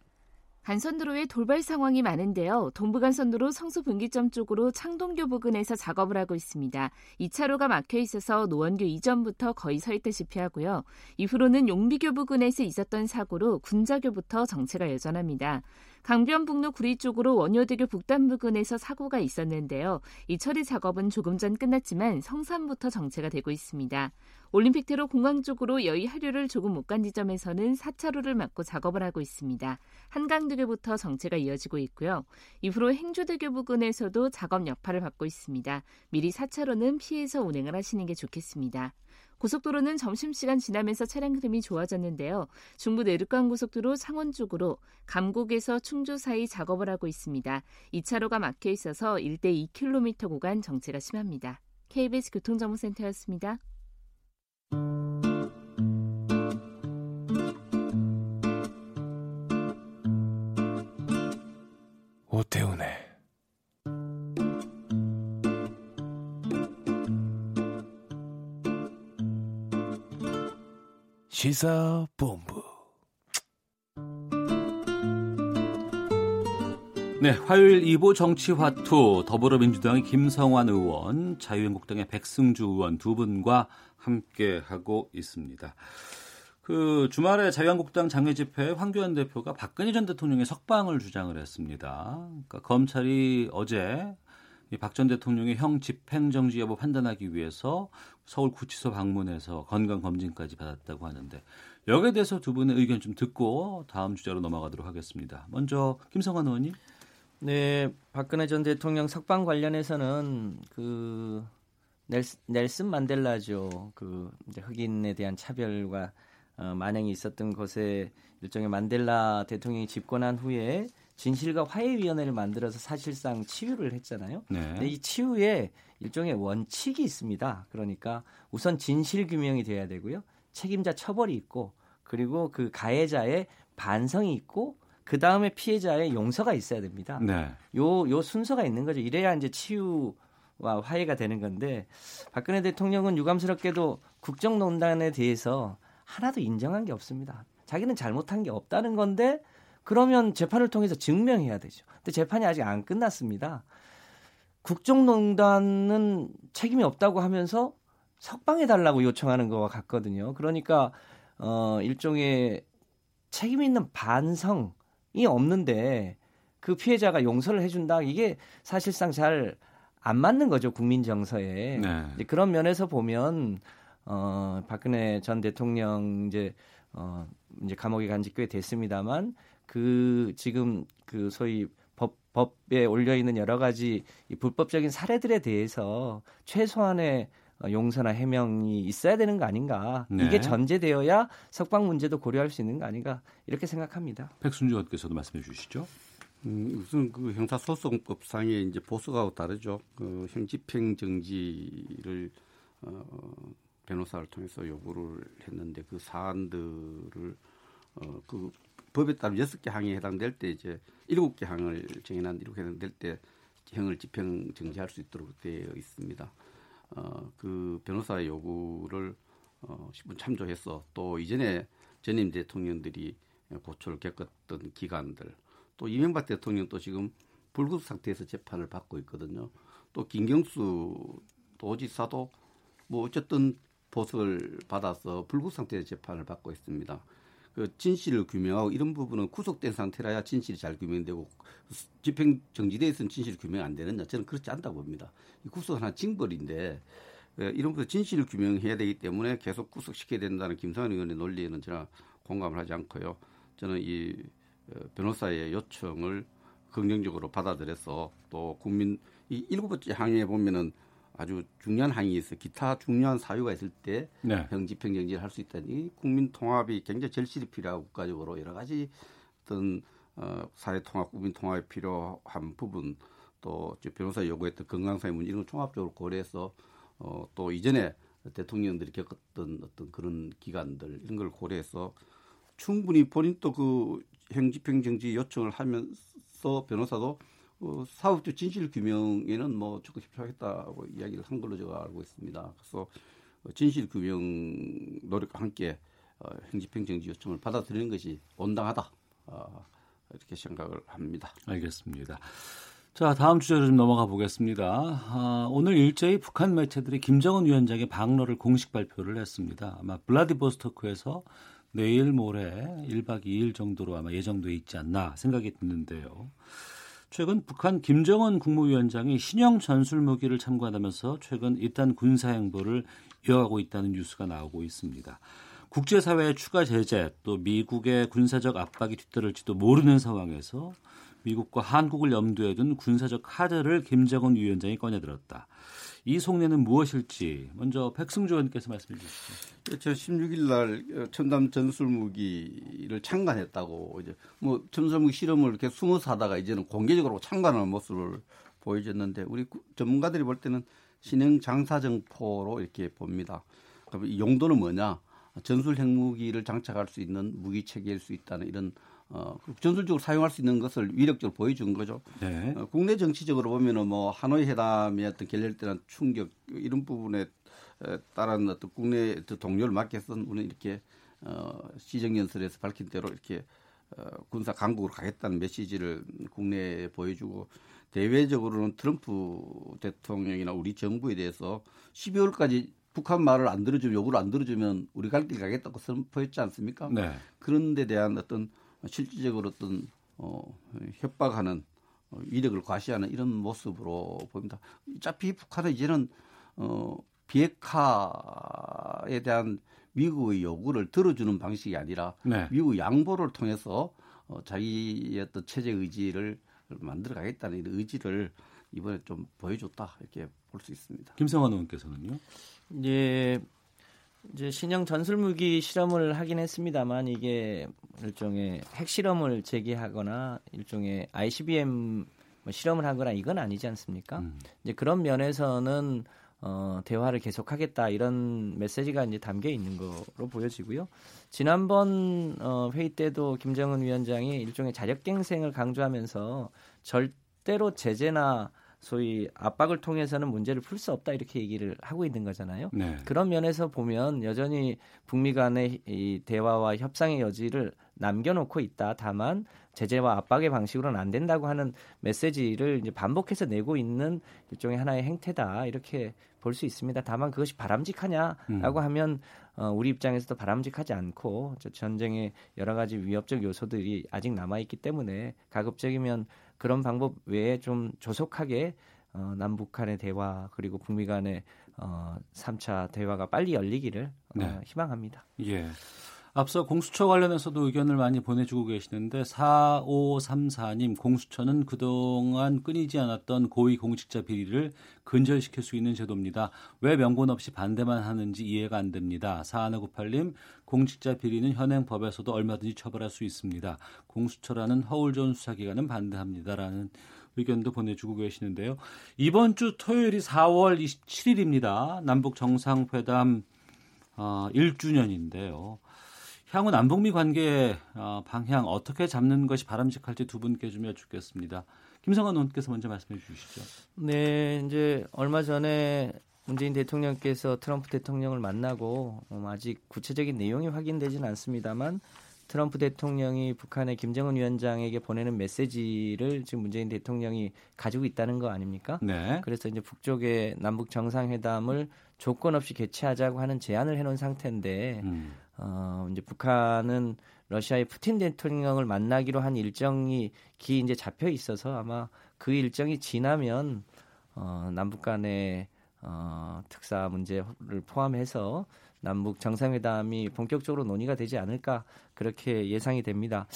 D: 간선도로에 돌발 상황이 많은데요. 동부간선도로 성수 분기점 쪽으로 창동교 부근에서 작업을 하고 있습니다. 2차로가 막혀 있어서 노원교 이전부터 거의 서 있다시피 하고요. 이후로는 용비교 부근에서 있었던 사고로 군자교부터 정체가 여전합니다. 강변북로 구리 쪽으로 원효대교 북단 부근에서 사고가 있었는데요. 이 처리 작업은 조금 전 끝났지만 성산부터 정체가 되고 있습니다. 올림픽대로 공항 쪽으로 여의 하류를 조금 못 간 지점에서는 4차로를 막고 작업을 하고 있습니다. 한강대교부터 정체가 이어지고 있고요. 이후로 행주대교 부근에서도 작업 여파를 받고 있습니다. 미리 4차로는 피해서 운행을 하시는 게 좋겠습니다. 고속도로는 점심시간 지나면서 차량 흐름이 좋아졌는데요. 중부 내륙간 고속도로 창원 쪽으로 감곡에서 충주 사이 작업을 하고 있습니다. 2차로가 막혀 있어서 1대 2km 구간 정체가 심합니다. KBS 교통정보센터였습니다.
O: 오태훈의 시사본부.
B: 네, 화요일 2부 정치화투 더불어민주당의 김성환 의원, 자유한국당의 백승주 의원 두 분과 함께 하고 있습니다. 그 주말에 자유한국당 장외 집회 황교안 대표가 박근혜 전 대통령의 석방을 주장을 했습니다. 그러니까 검찰이 어제 박 전 대통령의 형 집행정지 여부 판단하기 위해서 서울 구치소 방문해서 건강 검진까지 받았다고 하는데 여기에 대해서 두 분의 의견 좀 듣고 다음 주제로 넘어가도록 하겠습니다. 먼저 김성환 의원님.
M: 네, 박근혜 전 대통령 석방 관련해서는 그 넬슨 만델라죠. 그 이제 흑인에 대한 차별과 어, 만행이 있었던 것에 일종의 만델라 대통령이 집권한 후에 진실과 화해위원회를 만들어서 사실상 치유를 했잖아요. 네. 근데 이 치유에 일종의 원칙이 있습니다. 그러니까 우선 진실 규명이 돼야 되고요. 책임자 처벌이 있고 그리고 그 가해자의 반성이 있고 그 다음에 피해자의 용서가 있어야 됩니다. 네. 요, 요 순서가 있는 거죠. 이래야 이제 치유 와 화해가 되는 건데 박근혜 대통령은 유감스럽게도 국정농단에 대해서 하나도 인정한 게 없습니다. 자기는 잘못한 게 없다는 건데 그러면 재판을 통해서 증명해야 되죠. 근데 재판이 아직 안 끝났습니다. 국정농단은 책임이 없다고 하면서 석방해 달라고 요청하는 거와 같거든요. 그러니까 어 일종의 책임 있는 반성이 없는데 그 피해자가 용서를 해준다 이게 사실상 잘 안 맞는 거죠 국민 정서에 네. 그런 면에서 보면 어 박근혜 전 대통령 이제 어 이제 감옥에 간 지 꽤 됐습니다만 그 지금 그 소위 법, 법에 올려 있는 여러 가지 이 불법적인 사례들에 대해서 최소한의 어, 용서나 해명이 있어야 되는 거 아닌가. 네. 이게 전제되어야 석방 문제도 고려할 수 있는 거 아닌가 이렇게 생각합니다.
B: 백순주 의원께서도 말씀해 주시죠.
N: 음, 우선 그 형사소송법상에 이제 보수하고 다르죠. 그 형집행 정지를 어, 변호사를 통해서 요구를 했는데 그 사안들을 어, 그 법에 따르면 여섯 개 항에 해당될 때 이제 일곱 개 항을 일곱 개 해당될 때 형을 집행 정지할 수 있도록 되어 있습니다. 어, 그 변호사의 요구를 어, 10분 참조해서 또 이전에 전임 대통령들이 고초를 겪었던 기간들 또 이명박 대통령 또 지금 불구속 상태에서 재판을 받고 있거든요. 또 김경수 도지사도 뭐 어쨌든 보석을 받아서 불구속 상태에서 재판을 받고 있습니다. 그 진실을 규명하고 이런 부분은 구속된 상태라야 진실이 잘 규명되고 집행 정지돼 있으면 진실 규명 안 되느냐 저는 그렇지 않다고 봅니다. 이 구속 하나 징벌인데 예, 이런 부분 진실을 규명해야 되기 때문에 계속 구속시켜야 된다는 김상현 의원의 논리에는 저는 공감을 하지 않고요. 저는 이 어, 변호사의 요청을 긍정적으로 받아들여서 또 국민 이 일곱 번째 항에 보면은 아주 중요한 항이 있어 기타 중요한 사유가 있을 때 네. 병집행 정지를 할 수 있다니 국민 통합이 굉장히 절실히 필요하고 국가적으로 여러 가지 어떤 어, 사회 통합, 국민 통합이 필요한 부분 또 변호사 요구했던 건강사회 문제 이런 걸 종합적으로 고려해서 어, 또 이전에 대통령들이 겪었던 어떤 그런 기간들 이런 걸 고려해서 충분히 본인 또 그 행집행 정지 요청을 하면서 변호사도 어, 사업적 진실 규명에는 뭐 적극 협조하겠다고 이야기를 한 걸로 제가 알고 있습니다. 그래서 진실 규명 노력과 함께 어, 행집행정지 요청을 받아들이는 것이 온당하다 어, 이렇게 생각을 합니다.
B: 알겠습니다. 자 다음 주제로 좀 넘어가 보겠습니다. 아, 오늘 일제히 북한 매체들이 김정은 위원장의 방로를 공식 발표를 했습니다. 아마 블라디보스토크에서 내일 모레 1박 2일 정도로 아마 예정돼 있지 않나 생각이 드는데요. 최근 북한 김정은 국무위원장이 신형 전술 무기를 참관하면서 최근 일단 군사 행보를 이어가고 있다는 뉴스가 나오고 있습니다. 국제사회의 추가 제재 또 미국의 군사적 압박이 뒤따를지도 모르는 상황에서 미국과 한국을 염두에 둔 군사적 카드를 김정은 위원장이 꺼내들었다. 이 속내는 무엇일지 먼저 백승조 의원께서 말씀해 주시죠.
N: 2016일 날 첨단 전술 무기를 창간했다고 이제 뭐 전술 무기 실험을 이렇게 숨어서 하다가 이제는 공개적으로 창간하는 모습을 보여줬는데 우리 전문가들이 볼 때는 신형 장사정포로 이렇게 봅니다. 그럼 이 용도는 뭐냐? 전술 핵무기를 장착할 수 있는 무기 체계일 수 있다는 이런 어, 전술적으로 사용할 수 있는 것을 위력적으로 보여준 거죠. 네. 어, 국내 정치적으로 보면은 뭐 하노이 회담의 어떤 결렬때는 충격 이런 부분에 따른 어떤 국내 동료를 맡겨서 우리는 이렇게 어, 시정연설에서 밝힌 대로 이렇게 어, 군사 강국으로 가겠다는 메시지를 국내에 보여주고 대외적으로는 트럼프 대통령이나 우리 정부에 대해서 12월까지 북한 말을 안 들어주면 요구를 안 들어주면 우리 갈 길 가겠다고 선포했지 않습니까? 네. 그런 데 대한 어떤 실질적으로 어떤 어, 협박하는 어, 위력을 과시하는 이런 모습으로 보입니다. 어차피 북한은 이제는 어, 비핵화에 대한 미국의 요구를 들어주는 방식이 아니라 네. 미국 양보를 통해서 어, 자기의 어떤 체제 의지를 만들어 가겠다는 의지를 이번에 좀 보여줬다 이렇게 볼 수 있습니다.
B: 김성환 의원께서는요?
M: 예. 이제 신형 전술 무기 실험을 하긴 했습니다만 이게 일종의 핵 실험을 제기하거나 일종의 ICBM 뭐 실험을 하거나 이건 아니지 않습니까? 음. 이제 그런 면에서는 어, 대화를 계속하겠다 이런 메시지가 이제 담겨 있는 거로 보여지고요. 지난번 어, 회의 때도 김정은 위원장이 일종의 자력갱생을 강조하면서 절대로 제재나 소위 압박을 통해서는 문제를 풀 수 없다 이렇게 얘기를 하고 있는 거잖아요. 네. 그런 면에서 보면 여전히 북미 간의 이 대화와 협상의 여지를 남겨놓고 있다. 다만 제재와 압박의 방식으로는 안 된다고 하는 메시지를 이제 반복해서 내고 있는 일종의 하나의 행태다 이렇게 볼 수 있습니다. 다만 그것이 바람직하냐라고 음. 하면 어, 우리 입장에서도 바람직하지 않고 전쟁의 여러 가지 위협적 요소들이 아직 남아 있기 때문에 가급적이면 그런 방법 외에 좀 조속하게 어, 남북한의 대화 그리고 북미 간의 어, 3차 대화가 빨리 열리기를 어, 네. 어, 희망합니다.
B: 예. 앞서 공수처 관련해서도 의견을 많이 보내주고 계시는데 4534님 공수처는 그동안 끊이지 않았던 고위 공직자 비리를 근절시킬 수 있는 제도입니다. 왜 명분 없이 반대만 하는지 이해가 안 됩니다. 4198님 공직자 비리는 현행 법에서도 얼마든지 처벌할 수 있습니다. 공수처라는 허울 좋은 수사기관은 반대합니다라는 의견도 보내주고 계시는데요. 이번 주 토요일이 4월 27일입니다. 남북 정상회담 어, 1주년인데요. 향후 남북미 관계 어, 방향 어떻게 잡는 것이 바람직할지 두 분께 좀 여쭙겠습니다. 김성환 의원께서 먼저 말씀해 주시죠.
M: 네, 이제 얼마 전에 문재인 대통령께서 트럼프 대통령을 만나고 음, 아직 구체적인 내용이 확인되지는 않습니다만 트럼프 대통령이 북한의 김정은 위원장에게 보내는 메시지를 지금 문재인 대통령이 가지고 있다는 거 아닙니까? 네. 그래서 이제 북쪽의 남북 정상회담을 조건 없이 개최하자고 하는 제안을 해놓은 상태인데 음. 어, 이제 북한은 러시아의 푸틴 대통령을 만나기로 한 일정이 기 이제 잡혀 있어서 아마 그 일정이 지나면 어, 남북 간의 어, 특사 문제를 포함해서 남북 정상회담이 본격적으로 논의가 되지 않을까 그렇게 예상이 됩니다.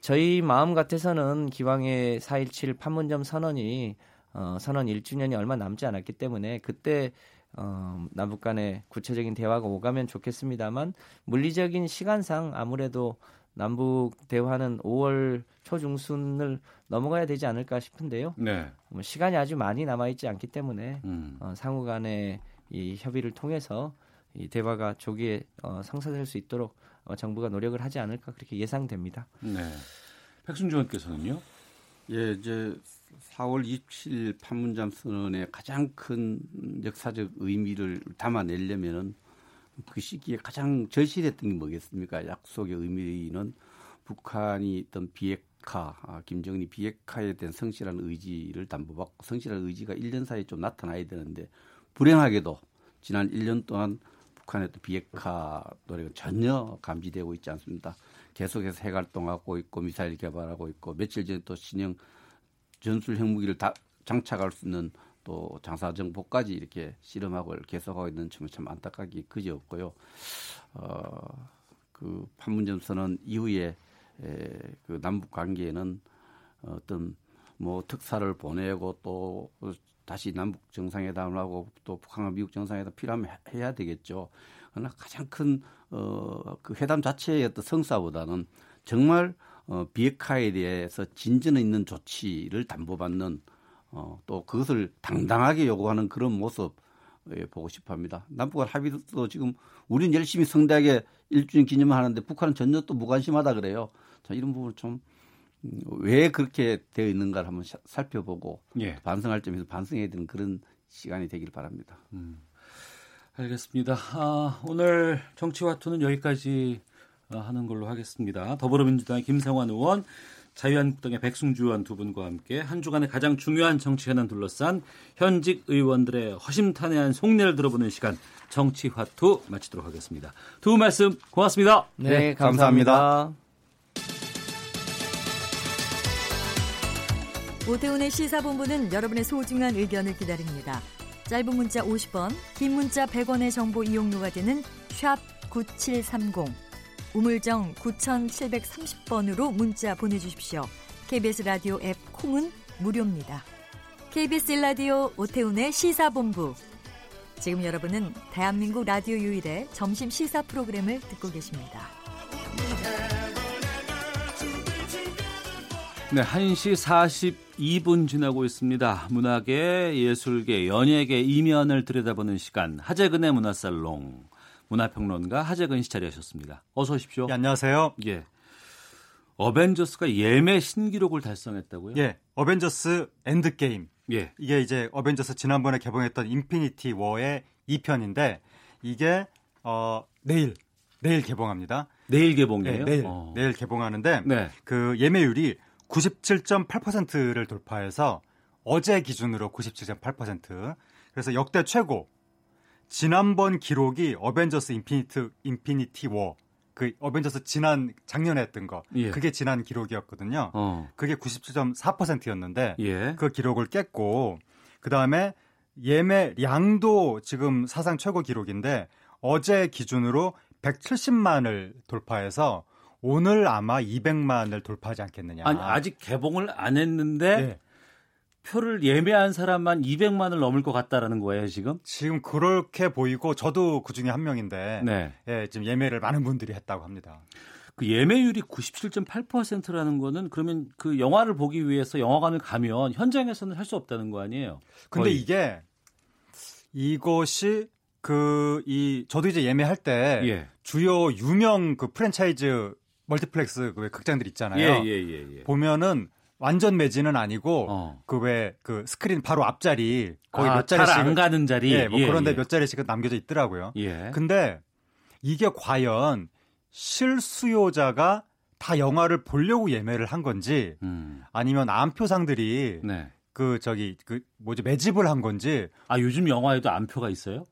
M: 저희 마음 같아서는 기왕의 4.17 판문점 선언이 어, 선언 1주년이 얼마 남지 않았기 때문에 그때 어, 남북 간의 구체적인 대화가 오가면 좋겠습니다만 물리적인 시간상 아무래도 남북 대화는 5월 초중순을 넘어가야 되지 않을까 싶은데요. 네. 뭐 시간이 아주 많이 남아 있지 않기 때문에 음. 어, 상호 간의 이 협의를 통해서 이 대화가 조기에 어, 성사될 수 있도록 어, 정부가 노력을 하지 않을까 그렇게 예상됩니다.
B: 네. 백순주 의원께서는요?
N: 예, 이제 4월 27일 판문점 선언의 가장 큰 역사적 의미를 담아내려면은 그 시기에 가장 절실했던 게 뭐겠습니까? 약속의 의미는 북한이 있던 비핵화, 아, 김정은이 비핵화에 대한 성실한 의지를 담보받고 성실한 의지가 1년 사이에 좀 나타나야 되는데 불행하게도 지난 1년 동안 북한의 또 비핵화 노래가 전혀 감지되고 있지 않습니다. 계속해서 핵활동하고 있고 미사일 개발하고 있고 며칠 전에 또 신형 전술 핵무기를 다 장착할 수 있는 또 장사 정보까지 이렇게 실험하고 계속하고 있는 점이 참 안타깝기 그지없고요. 어, 그 판문점 선언 이후에 에, 그 남북 관계에는 어떤 뭐 특사를 보내고 또 다시 남북 정상회담을 하고 또 북한과 미국 정상회담 필요하면 해야 되겠죠. 그러나 가장 큰 어, 그 회담 자체의 어떤 성사보다는 정말 어, 비핵화에 대해서 진전 있는 조치를 담보받는 어, 또 그것을 당당하게 요구하는 그런 모습 예, 보고 싶어 합니다. 남북한 합의도 지금 우리는 열심히 성대하게 1주년 기념을 하는데 북한은 전혀 또 무관심하다 그래요. 자, 이런 부분을 좀왜 그렇게 되어 있는가를 한번 살펴보고 예. 반성할 점에서 반성해야 되는 그런 시간이 되길 바랍니다. 음,
B: 알겠습니다. 아, 오늘 정치와투는 여기까지 어, 하는 걸로 하겠습니다. 더불어민주당의 김성환 의원, 자유한국당의 백승주 의원 두 분과 함께 한 주간의 가장 중요한 정치 현안 둘러싼 현직 의원들의 허심탄회한 속내를 들어보는 시간 정치화투 마치도록 하겠습니다. 두 분 말씀 고맙습니다.
M: 네, 네 감사합니다. 감사합니다.
P: 오태훈의 시사본부는 여러분의 소중한 의견을 기다립니다. 짧은 문자 50원, 긴 문자 100원의 정보 이용료가 되는 샵 9730, 우물정 9730번으로 문자 보내주십시오. KBS 라디오 앱 콩은 무료입니다. KBS 라디오 오태훈의 시사본부. 지금 여러분은 대한민국 라디오 유일의 점심 시사 프로그램을 듣고 계십니다.
B: 네, 1시 42분 지나고 있습니다. 문학계, 예술계, 연예계 이면을 들여다보는 시간. 하재근의 문화살롱. 문화평론가 하재근 씨 자리하셨습니다. 어서 오십시오.
Q: 예, 안녕하세요.
B: 예. 어벤져스가 예매 신기록을 달성했다고요?
Q: 예. 어벤져스 엔드게임. 예. 이게 이제 어벤져스 지난번에 개봉했던 인피니티 워의 2편인데 이게 어 내일 내일 개봉합니다.
B: 내일 개봉이에요?
Q: 네, 내일 어. 내일 개봉하는데 네. 그 예매율이 97.8%를 돌파해서 어제 기준으로 97.8% 그래서 역대 최고 지난번 기록이 어벤져스 인피니트 인피니티 워 그 어벤져스 지난 작년에 했던 거 예. 그게 지난 기록이었거든요. 어. 그게 97.4%였는데 예. 그 기록을 깼고 그 다음에 예매량도 지금 사상 최고 기록인데 어제 기준으로 170만을 돌파해서 오늘 아마 200만을 돌파하지 않겠느냐.
B: 아니, 아직 개봉을 안 했는데 네. 표를 예매한 사람만 200만을 넘을 것 같다라는 거예요, 지금?
Q: 지금 그렇게 보이고 저도 그 중에 한 명인데 네. 예, 지금 예매를 많은 분들이 했다고 합니다.
B: 그 예매율이 97.8%라는 거는 그러면 그 영화를 보기 위해서 영화관을 가면 현장에서는 할 수 없다는 거 아니에요?
Q: 근데 거의. 이게 이것이 그 이 저도 이제 예매할 때 예. 주요 유명 그 프랜차이즈 멀티플렉스 그 극장들 있잖아요. 예, 예, 예, 예. 보면은 완전 매진은 아니고 어. 그 왜 그 스크린 바로 앞자리 거의 아, 몇 자리씩
B: 안 가는 자리
Q: 예, 뭐 예, 그런데 예. 몇 자리씩 남겨져 있더라고요. 예. 근데 이게 과연 실수요자가 다 영화를 보려고 예매를 한 건지 음. 아니면 암표상들이 네. 그 저기 그 뭐지 매집을 한 건지
B: 아 요즘 영화에도 암표가 있어요?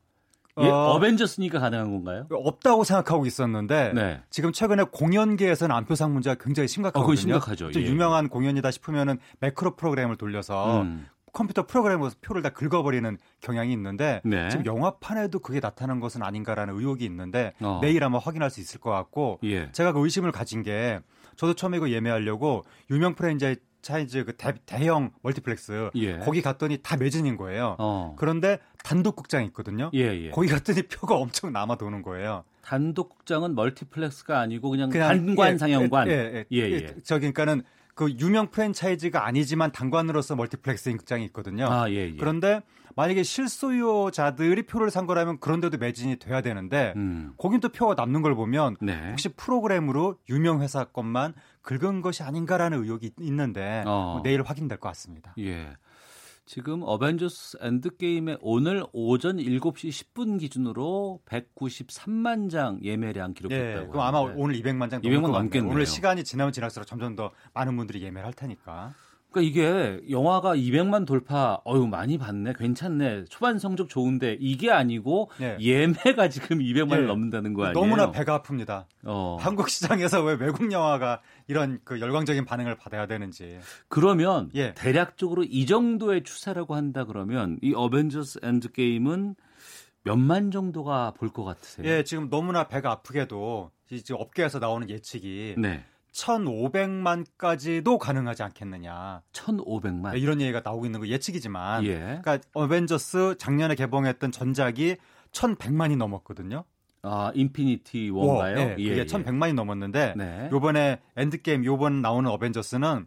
B: 예, 어벤져스니까 가능한 건가요?
Q: 없다고 생각하고 있었는데 네. 지금 최근에 공연계에서는 암표상 문제가 굉장히 심각하거든요. 어,
B: 심각하죠. 예.
Q: 유명한 공연이다 싶으면은 매크로 프로그램을 돌려서 음. 컴퓨터 프로그램으로 표를 다 긁어버리는 경향이 있는데 네. 지금 영화판에도 그게 나타난 것은 아닌가라는 의혹이 있는데 어. 내일 아마 확인할 수 있을 것 같고 예. 제가 그 의심을 가진 게 저도 처음에 이거 예매하려고 유명 프랜차이즈 차이즈 그 대형 멀티플렉스 예. 거기 갔더니 다 매진인 거예요. 어. 그런데 단독 극장이 있거든요. 예, 예. 거기 갔더니 표가 엄청 남아 도는 거예요.
B: 단독 극장은 멀티플렉스가 아니고 그냥, 그냥 단관 예, 상영관. 예, 예,
Q: 예, 예. 예. 저기 그러니까는 그 유명 프랜차이즈가 아니지만 단관으로서 멀티플렉스인 극장이 있거든요. 아, 예, 예. 그런데 만약에 실수요자들이 표를 산 거라면 그런데도 매진이 돼야 되는데 음. 거긴 또 표가 남는 걸 보면 네. 혹시 프로그램으로 유명 회사 것만 긁은 것이 아닌가라는 의혹이 있는데 어. 뭐 내일 확인될 것 같습니다.
B: 예. 지금 어벤져스 엔드게임의 오늘 오전 7시 10분 기준으로 193만 장 예매량 기록했다고. 예,
Q: 그럼 아마 오늘 200만 장 200만 넘겠네요. 오늘 시간이 지나면 지날수록 점점 더 많은 분들이 예매를 할 테니까.
B: 그러니까 이게 영화가 200만 돌파, 어유 많이 봤네, 괜찮네, 초반 성적 좋은데 이게 아니고 네. 예매가 지금 200만을 네. 넘는다는 거 아니에요?
Q: 너무나 배가 아픕니다. 어. 한국 시장에서 왜 외국 영화가 이런 그 열광적인 반응을 받아야 되는지.
B: 그러면 예. 대략적으로 이 정도의 추세라고 한다 그러면 이 어벤져스 엔드게임은 몇만 정도가 볼 것 같으세요?
Q: 예, 지금 너무나 배가 아프게도 지금 업계에서 나오는 예측이 네. 1,500만까지도 가능하지 않겠느냐.
B: 1,500만.
Q: 이런 얘기가 나오고 있는 거 예측이지만. 예. 그러니까 어벤져스 작년에 개봉했던 전작이 1,100만이 넘었거든요.
B: 아, 인피니티 워인가요? 네,
Q: 그게 예, 1,100만이 예. 넘었는데 네. 요번에 엔드게임 요번 나오는 어벤져스는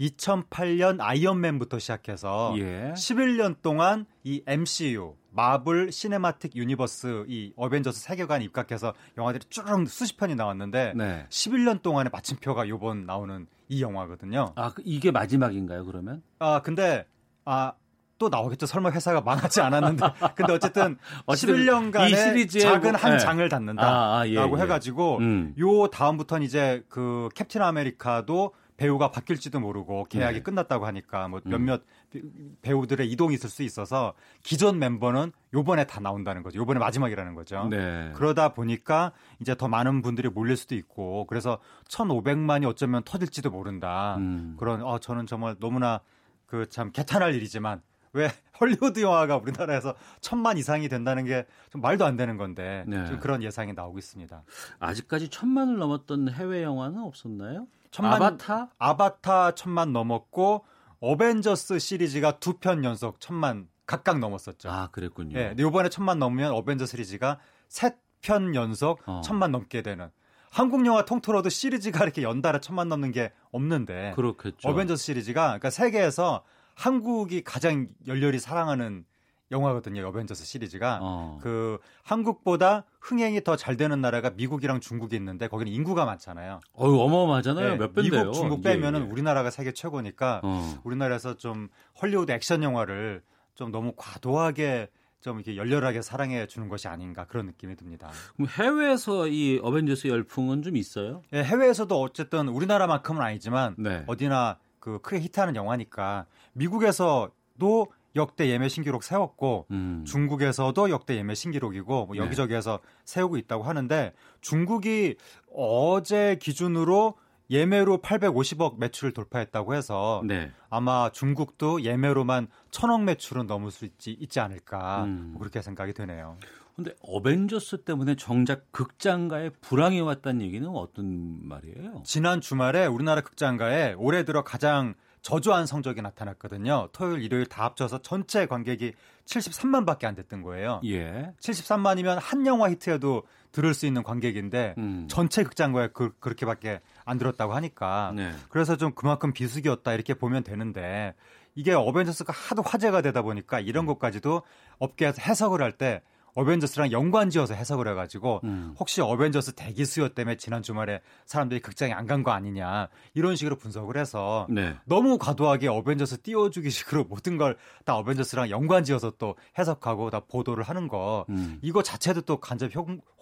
Q: 2008년 아이언맨부터 시작해서 예. 11년 동안 이 MCU 마블 시네마틱 유니버스 이 어벤져스 세계관 입각해서 영화들이 쭉 수십 편이 나왔는데 네. 11년 동안의 마침표가 요번 나오는 이 영화거든요.
B: 아, 그 이게 마지막인가요, 그러면?
Q: 아, 근데 아, 또 나오겠죠. 설마 회사가 망하지 않았는데. 근데 어쨌든 11년간의 작은 한 네. 장을 닫는다라고 아, 아, 예, 예. 해가지고 음. 요 다음부터는 이제 그 캡틴 아메리카도 배우가 바뀔지도 모르고 계약이 네. 끝났다고 하니까 뭐 음. 몇몇 음. 배우들의 이동이 있을 수 있어서 기존 멤버는 요번에 다 나온다는 거죠. 요번에 마지막이라는 거죠. 네. 그러다 보니까 이제 더 많은 분들이 몰릴 수도 있고 그래서 1,500만이 어쩌면 터질지도 모른다. 음. 그런 어 저는 정말 너무나 그 참 개탄할 일이지만 왜 헐리우드 영화가 우리나라에서 천만 이상이 된다는 게 좀 말도 안 되는 건데 네. 좀 그런 예상이 나오고 있습니다.
B: 아직까지 천만을 넘었던 해외 영화는 없었나요? 천만,
Q: 아바타? 아바타 천만 넘었고 어벤져스 시리즈가 두 편 연속 천만 각각 넘었었죠.
B: 아, 그랬군요.
Q: 예. 이번에 천만 넘으면 어벤져스 시리즈가 세 편 연속 어. 천만 넘게 되는 한국 영화 통틀어도 시리즈가 이렇게 연달아 천만 넘는 게 없는데
B: 그렇겠죠.
Q: 어벤져스 시리즈가 그러니까 세계에서 한국이 가장 열렬히 사랑하는 영화거든요. 어벤져스 시리즈가 어. 그 한국보다 흥행이 더 잘 되는 나라가 미국이랑 중국이 있는데 거기는 인구가 많잖아요.
B: 어 어마어마하잖아요. 네, 몇 배인데요.
Q: 미국, 중국 빼면은 예, 예. 우리나라가 세계 최고니까 어. 우리나라에서 좀 헐리우드 액션 영화를 좀 너무 과도하게 좀 이렇게 열렬하게 사랑해 주는 것이 아닌가 그런 느낌이 듭니다.
B: 그럼 해외에서 이 어벤져스 열풍은 좀 있어요?
Q: 네, 해외에서도 어쨌든 우리나라만큼은 아니지만 네. 어디나 그 크게 히트하는 영화니까 미국에서도 역대 예매 신기록 세웠고 음. 중국에서도 역대 예매 신기록이고 뭐 네. 여기저기에서 네. 세우고 있다고 하는데 중국이 어제 기준으로 예매로 850억 매출을 돌파했다고 해서 네. 아마 중국도 예매로만 천억 매출은 넘을 수 있지, 있지 않을까 음. 뭐 그렇게 생각이 되네요.
B: 근데 어벤져스 때문에 정작 극장가에 불황이 왔다는 얘기는 어떤 말이에요?
Q: 지난 주말에 우리나라 극장가에 올해 들어 가장 저조한 성적이 나타났거든요. 토요일, 일요일 다 합쳐서 전체 관객이 73만밖에 안 됐던 거예요. 예. 73만이면 한 영화 히트에도 들을 수 있는 관객인데 음. 전체 극장가에 그, 그렇게밖에 안 들었다고 하니까 네. 그래서 좀 그만큼 비수기였다 이렇게 보면 되는데 이게 어벤져스가 하도 화제가 되다 보니까 이런 음. 것까지도 업계에서 해석을 할때 어벤져스랑 연관지어서 해석을 해가지고 음. 혹시 어벤져스 대기 수요 때문에 지난 주말에 사람들이 극장에 안 간 거 아니냐 이런 식으로 분석을 해서 네. 너무 과도하게 어벤져스 띄워주기 식으로 모든 걸 다 어벤져스랑 연관지어서 또 해석하고 다 보도를 하는 거 음. 이거 자체도 또 간접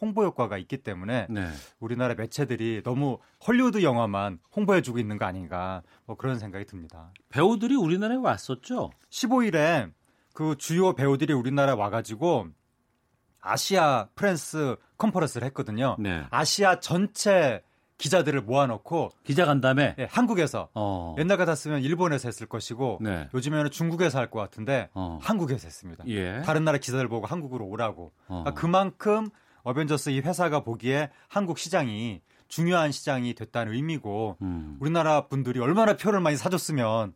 Q: 홍보 효과가 있기 때문에 네. 우리나라 매체들이 너무 헐리우드 영화만 홍보해주고 있는 거 아닌가 뭐 그런 생각이 듭니다.
B: 배우들이 우리나라에 왔었죠?
Q: 15일에 그 주요 배우들이 우리나라에 와가지고 아시아 프레스 컨퍼런스를 했거든요. 네. 아시아 전체 기자들을 모아놓고
B: 기자 간담회
Q: 네, 한국에서 어. 옛날 같았으면 일본에서 했을 것이고 네. 요즘에는 중국에서 할 것 같은데 어. 한국에서 했습니다. 예. 다른 나라 기자들 보고 한국으로 오라고. 어. 그러니까 그만큼 어벤져스 이 회사가 보기에 한국 시장이 중요한 시장이 됐다는 의미고 음. 우리나라 분들이 얼마나 표를 많이 사줬으면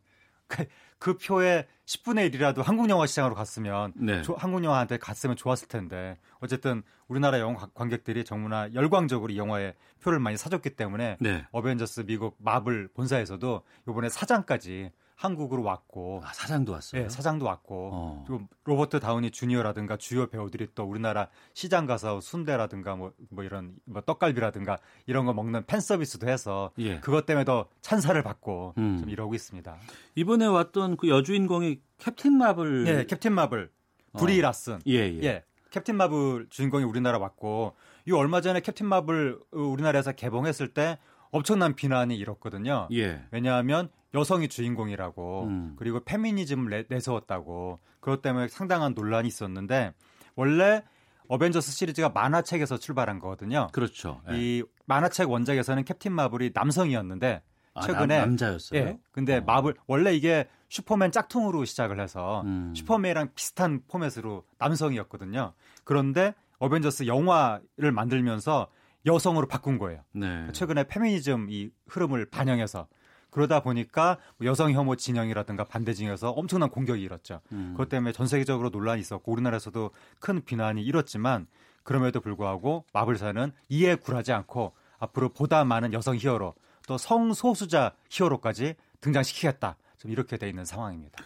Q: 그, 그 표의 10분의 1이라도 한국 영화 시장으로 갔으면 네. 조, 한국 영화한테 갔으면 좋았을 텐데 어쨌든 우리나라 영화 관객들이 정말 열광적으로 이 영화에 표를 많이 사줬기 때문에 네. 어벤져스 미국 마블 본사에서도 이번에 사장까지 한국으로 왔고
B: 아, 사장도 왔어요.
Q: 네, 사장도 왔고 어. 그리고 로버트 다우니 주니어라든가 주요 배우들이 또 우리나라 시장 가서 순대라든가 뭐, 뭐 이런 뭐 떡갈비라든가 이런 거 먹는 팬 서비스도 해서 예. 그것 때문에 더 찬사를 받고 음. 좀 이러고 있습니다.
B: 이번에 왔던 그 여주인공이 캡틴 마블
Q: 네, 캡틴 마블 브리 어. 라슨. 예, 예. 예. 캡틴 마블 주인공이 우리나라 왔고 이 얼마 전에 캡틴 마블 우리나라에서 개봉했을 때 엄청난 비난이 일었거든요. 예. 왜냐하면 여성이 주인공이라고 음. 그리고 페미니즘을 내, 세웠다고 그것 때문에 상당한 논란이 있었는데 원래 어벤져스 시리즈가 만화책에서 출발한 거거든요.
B: 그렇죠.
Q: 예. 이 만화책 원작에서는 캡틴 마블이 남성이었는데 아, 최근에
B: 남, 자였어요 예.
Q: 근데 어. 마블 원래 이게 슈퍼맨 짝퉁으로 시작을 해서 음. 슈퍼맨이랑 비슷한 포맷으로 남성이었거든요. 그런데 어벤져스 영화를 만들면서 여성으로 바꾼 거예요. 네. 최근에 페미니즘 이 흐름을 반영해서 그러다 보니까 뭐 여성 혐오 진영이라든가 반대 진영에서 엄청난 공격이 일었죠. 음. 그것 때문에 전 세계적으로 논란이 있었고 우리나라에서도 큰 비난이 일었지만 그럼에도 불구하고 마블사는 이에 굴하지 않고 앞으로 보다 많은 여성 히어로 또 성소수자 히어로까지 등장시키겠다. 좀 이렇게 돼 있는 상황입니다.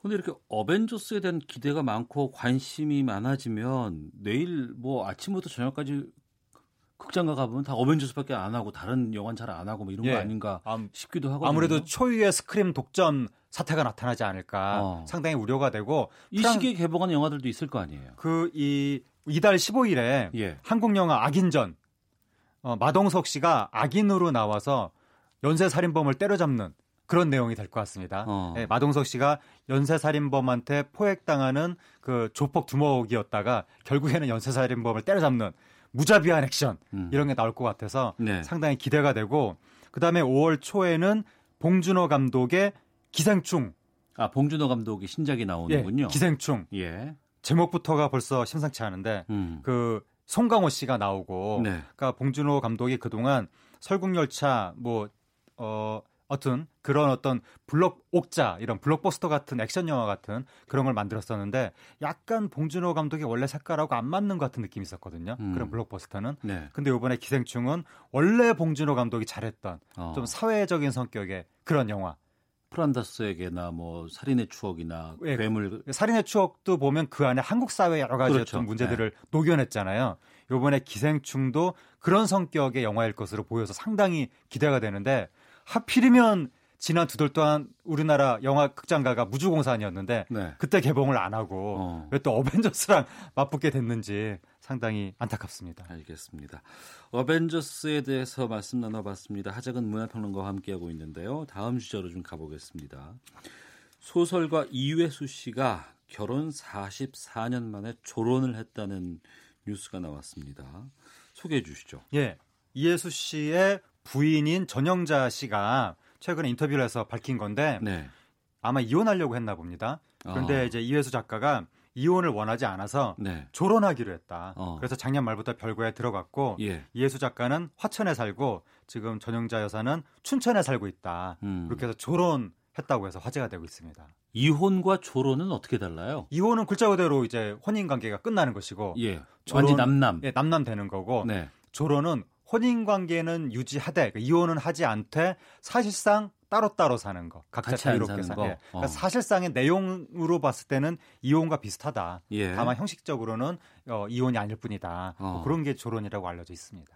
B: 근데 이렇게 어벤져스에 대한 기대가 많고 관심이 많아지면 내일 뭐 아침부터 저녁까지 극장가 가보면 다 어벤져스밖에 안 하고 다른 영화는 잘 안 하고 뭐 이런 예. 거 아닌가 싶기도 하고
Q: 아무래도 초유의 스크림 독점 사태가 나타나지 않을까 어. 상당히 우려가 되고
B: 이 프랑... 시기에 개봉한 영화들도 있을 거 아니에요.
Q: 그 이 이달 15일에 예. 한국 영화 악인전 어, 마동석 씨가 악인으로 나와서 연쇄 살인범을 때려잡는 그런 내용이 될 것 같습니다. 어. 네, 마동석 씨가 연쇄살인범한테 포획당하는 그 조폭 두목이었다가 결국에는 연쇄살인범을 때려잡는 무자비한 액션 음. 이런 게 나올 것 같아서 네. 상당히 기대가 되고 그다음에 5월 초에는 봉준호 감독의 기생충
B: 아 봉준호 감독의 신작이 나오는군요.
Q: 예, 기생충. 예. 제목부터가 벌써 심상치 않은데 음. 그 송강호 씨가 나오고 네. 그러니까 봉준호 감독이 그동안 설국열차 뭐 어, 어떤 그런 어떤 블록 옥자 이런 블록버스터 같은 액션 영화 같은 그런 걸 만들었었는데 약간 봉준호 감독이 원래 색깔하고 안 맞는 것 같은 느낌이 있었거든요. 음. 그런 블록버스터는. 네. 근데 이번에 기생충은 원래 봉준호 감독이 잘했던 어. 좀 사회적인 성격의 그런 영화.
B: 프란다스에게나 뭐 살인의 추억이나 예, 괴물
Q: 살인의 추억도 보면 그 안에 한국 사회 여러 가지 그렇죠. 어떤 문제들을 네. 녹여냈잖아요. 요번에 기생충도 그런 성격의 영화일 것으로 보여서 상당히 기대가 되는데 하필이면 지난 두 달 동안 우리나라 영화 극장가가 무주공산이었는데 네. 그때 개봉을 안 하고 어. 왜또 어벤져스랑 맞붙게 됐는지 상당히 안타깝습니다.
B: 알겠습니다. 어벤져스에 대해서 말씀 나눠봤습니다. 하작은 문화평론가와 함께하고 있는데요. 다음 주제로 좀 가보겠습니다. 소설가 이회수 씨가 결혼 44년 만에 졸혼을 했다는 뉴스가 나왔습니다. 소개해 주시죠.
Q: 예. 이혜수 씨의 부인인 전영자 씨가 최근에 인터뷰를 해서 밝힌 건데 네. 아마 이혼하려고 했나 봅니다. 그런데 아. 이제 이회수 작가가 이혼을 원하지 않아서 네. 졸혼하기로 했다. 어. 그래서 작년 말부터 별거에 들어갔고 예. 이혜수 작가는 화천에 살고 지금 전영자 여사는 춘천에 살고 있다. 음. 그렇게 해서 졸혼했다고 해서 화제가 되고 있습니다.
B: 이혼과 졸혼은 어떻게 달라요?
Q: 이혼은 글자 그대로 이제 혼인 관계가 끝나는 것이고,
B: 예, 완전 남남,
Q: 예, 남남 되는 거고, 네. 졸혼은 혼인 관계는 유지하되 그러니까 이혼은 하지 않되 사실상 따로따로 사는 거 각자 자유롭게 사는 거. 예. 그러니까 어. 사실상의 내용으로 봤을 때는 이혼과 비슷하다. 예. 다만 형식적으로는 어, 이혼이 아닐 뿐이다. 뭐 어. 뭐 그런 게 조론이라고 알려져 있습니다.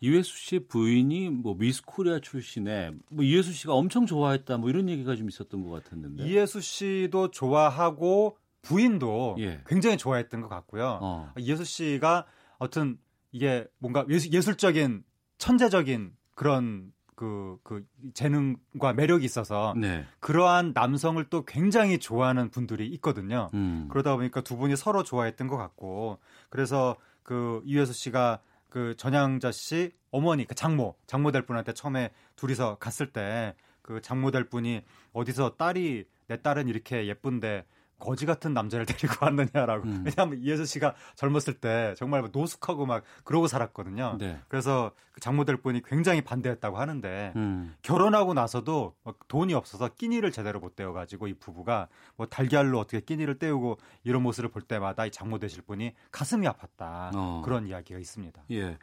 B: 이회수 씨 부인이 뭐 미스 코리아 출신에 뭐 이회수 씨가 엄청 좋아했다 뭐 이런 얘기가 좀 있었던 것 같았는데
Q: 이회수 씨도 좋아하고 부인도 예. 굉장히 좋아했던 것 같고요. 어. 이회수 씨가 어떤 이게 뭔가 예술, 적인 천재적인 그런 그, 그 재능과 매력이 있어서 네. 그러한 남성을 또 굉장히 좋아하는 분들이 있거든요. 음. 그러다 보니까 두 분이 서로 좋아했던 것 같고 그래서 그 이회수 씨가 그 전향자 씨 어머니 그 장모 장모 될 분한테 처음에 둘이서 갔을 때 그 장모 될 분이 어디서 딸이 내 딸은 이렇게 예쁜데 거지 같은 남자를 데리고 왔느냐라고. 음. 왜냐하면 이혜수 씨가 젊었을 때 정말 뭐 노숙하고 막 그러고 살았거든요. 네. 그래서 그 장모될 분이 굉장히 반대했다고 하는데 음. 결혼하고 나서도 돈이 없어서 끼니를 제대로 못 떼어가지고 이 부부가 뭐 달걀로 어떻게 끼니를 때우고 이런 모습을 볼 때마다 이 장모 되실 분이 가슴이 아팠다 어. 그런 이야기가 있습니다.
B: 예.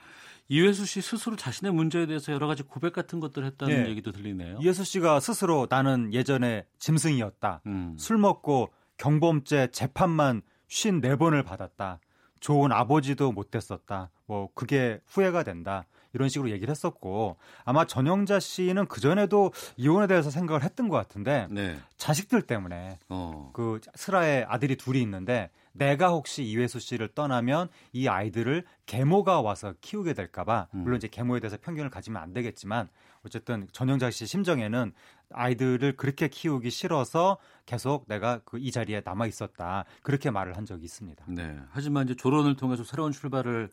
B: 이회수 씨 스스로 자신의 문제에 대해서 여러 가지 고백 같은 것들을 했다는 예. 얘기도 들리네요.
Q: 이회수 씨가 스스로 나는 예전에 짐승이었다. 음. 술 먹고 경범죄 재판만 54번을 받았다. 좋은 아버지도 못 됐었다. 뭐 그게 후회가 된다. 이런 식으로 얘기를 했었고 아마 전영자 씨는 그 전에도 이혼에 대해서 생각을 했던 것 같은데 네. 자식들 때문에 어. 그 슬아의 아들이 둘이 있는데 내가 혹시 이회수 씨를 떠나면 이 아이들을 계모가 와서 키우게 될까봐 음. 물론 이제 계모에 대해서 편견을 가지면 안 되겠지만 어쨌든 전영자 씨 심정에는 아이들을 그렇게 키우기 싫어서 계속 내가 그 이 자리에 남아 있었다 그렇게 말을 한 적이 있습니다.
B: 네. 하지만 이제 조론을 통해서 새로운 출발을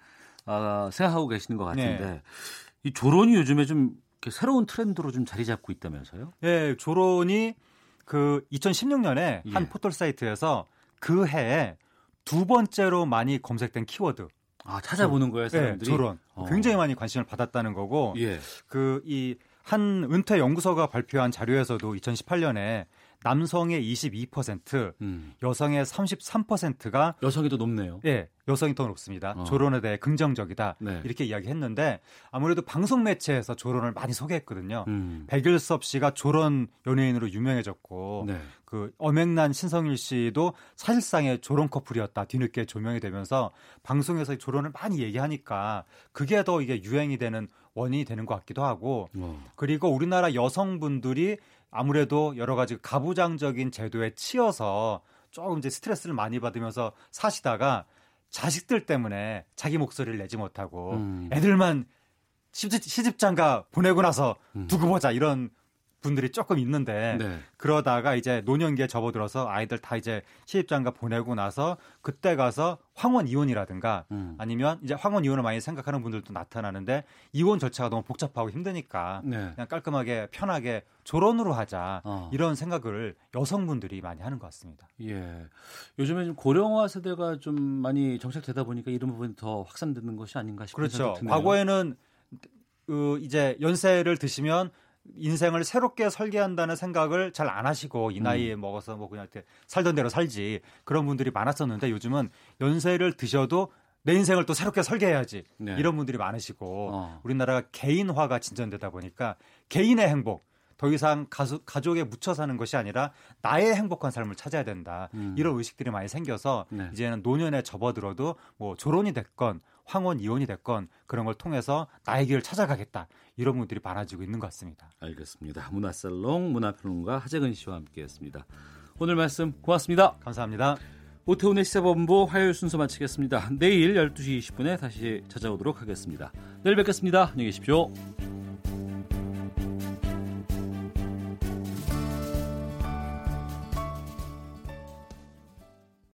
B: 어, 생각하고 계시는 것 같은데 네. 이 조론이 요즘에 좀 새로운 트렌드로 좀 자리 잡고 있다면서요?
Q: 네, 조론이 그 2016년에 예. 한 포털 사이트에서 그 해에 두 번째로 많이 검색된 키워드.
B: 아 찾아보는 거예요, 사람들이.
Q: 네, 조론. 어. 굉장히 많이 관심을 받았다는 거고. 예. 그이 한 은퇴 연구소가 발표한 자료에서도 2018년에 남성의 22%, 음. 여성의 33%가
B: 여성이 더 높네요.
Q: 예, 여성이 더 높습니다. 어. 조론에 대해 긍정적이다. 네. 이렇게 이야기했는데 아무래도 방송 매체에서 조론을 많이 소개했거든요. 음. 백일섭 씨가 조론 연예인으로 유명해졌고 네. 그 엄앵란 신성일 씨도 사실상의 조론 커플이었다. 뒤늦게 조명이 되면서 방송에서 조론을 많이 얘기하니까 그게 더 이게 유행이 되는 원인이 되는 것 같기도 하고 어. 그리고 우리나라 여성분들이 아무래도 여러 가지 가부장적인 제도에 치여서 조금 이제 스트레스를 많이 받으면서 사시다가 자식들 때문에 자기 목소리를 내지 못하고 음. 애들만 시집, 시집장가 보내고 나서 음. 두고 보자 이런 분들이 조금 있는데 네. 그러다가 이제 노년기에 접어들어서 아이들 다 이제 시집장가 보내고 나서 그때 가서 황혼 이혼이라든가 음. 아니면 이제 황혼 이혼을 많이 생각하는 분들도 나타나는데 이혼 절차가 너무 복잡하고 힘드니까 네. 그냥 깔끔하게 편하게 조론으로 하자 어. 이런 생각을 여성분들이 많이 하는 것 같습니다.
B: 예. 요즘에 좀 고령화 세대가 좀 많이 정착되다 보니까 이런 부분이 더 확산되는 것이 아닌가 싶은
Q: 그렇죠. 과거에는 그 이제 연세를 드시면 인생을 새롭게 설계한다는 생각을 잘 안 하시고 이 나이에 음. 먹어서 뭐 그냥 살던 대로 살지 그런 분들이 많았었는데 요즘은 연세를 드셔도 내 인생을 또 새롭게 설계해야지 네. 이런 분들이 많으시고 어. 우리나라가 개인화가 진전되다 보니까 개인의 행복 더 이상 가수, 가족에 묻혀 사는 것이 아니라 나의 행복한 삶을 찾아야 된다. 음. 이런 의식들이 많이 생겨서 네. 이제는 노년에 접어들어도 뭐 조론이 됐건 황혼 이혼이 됐건 그런 걸 통해서 나의 길을 찾아가겠다. 이런 분들이 많아지고 있는 것 같습니다.
B: 알겠습니다. 문화살롱 문화평론가 하재근 씨와 함께했습니다. 오늘 말씀 고맙습니다.
Q: 감사합니다.
B: 오태훈의 시사본부 화요일 순서 마치겠습니다. 내일 12시 20분에 다시 찾아오도록 하겠습니다. 내일 뵙겠습니다. 안녕히 계십시오.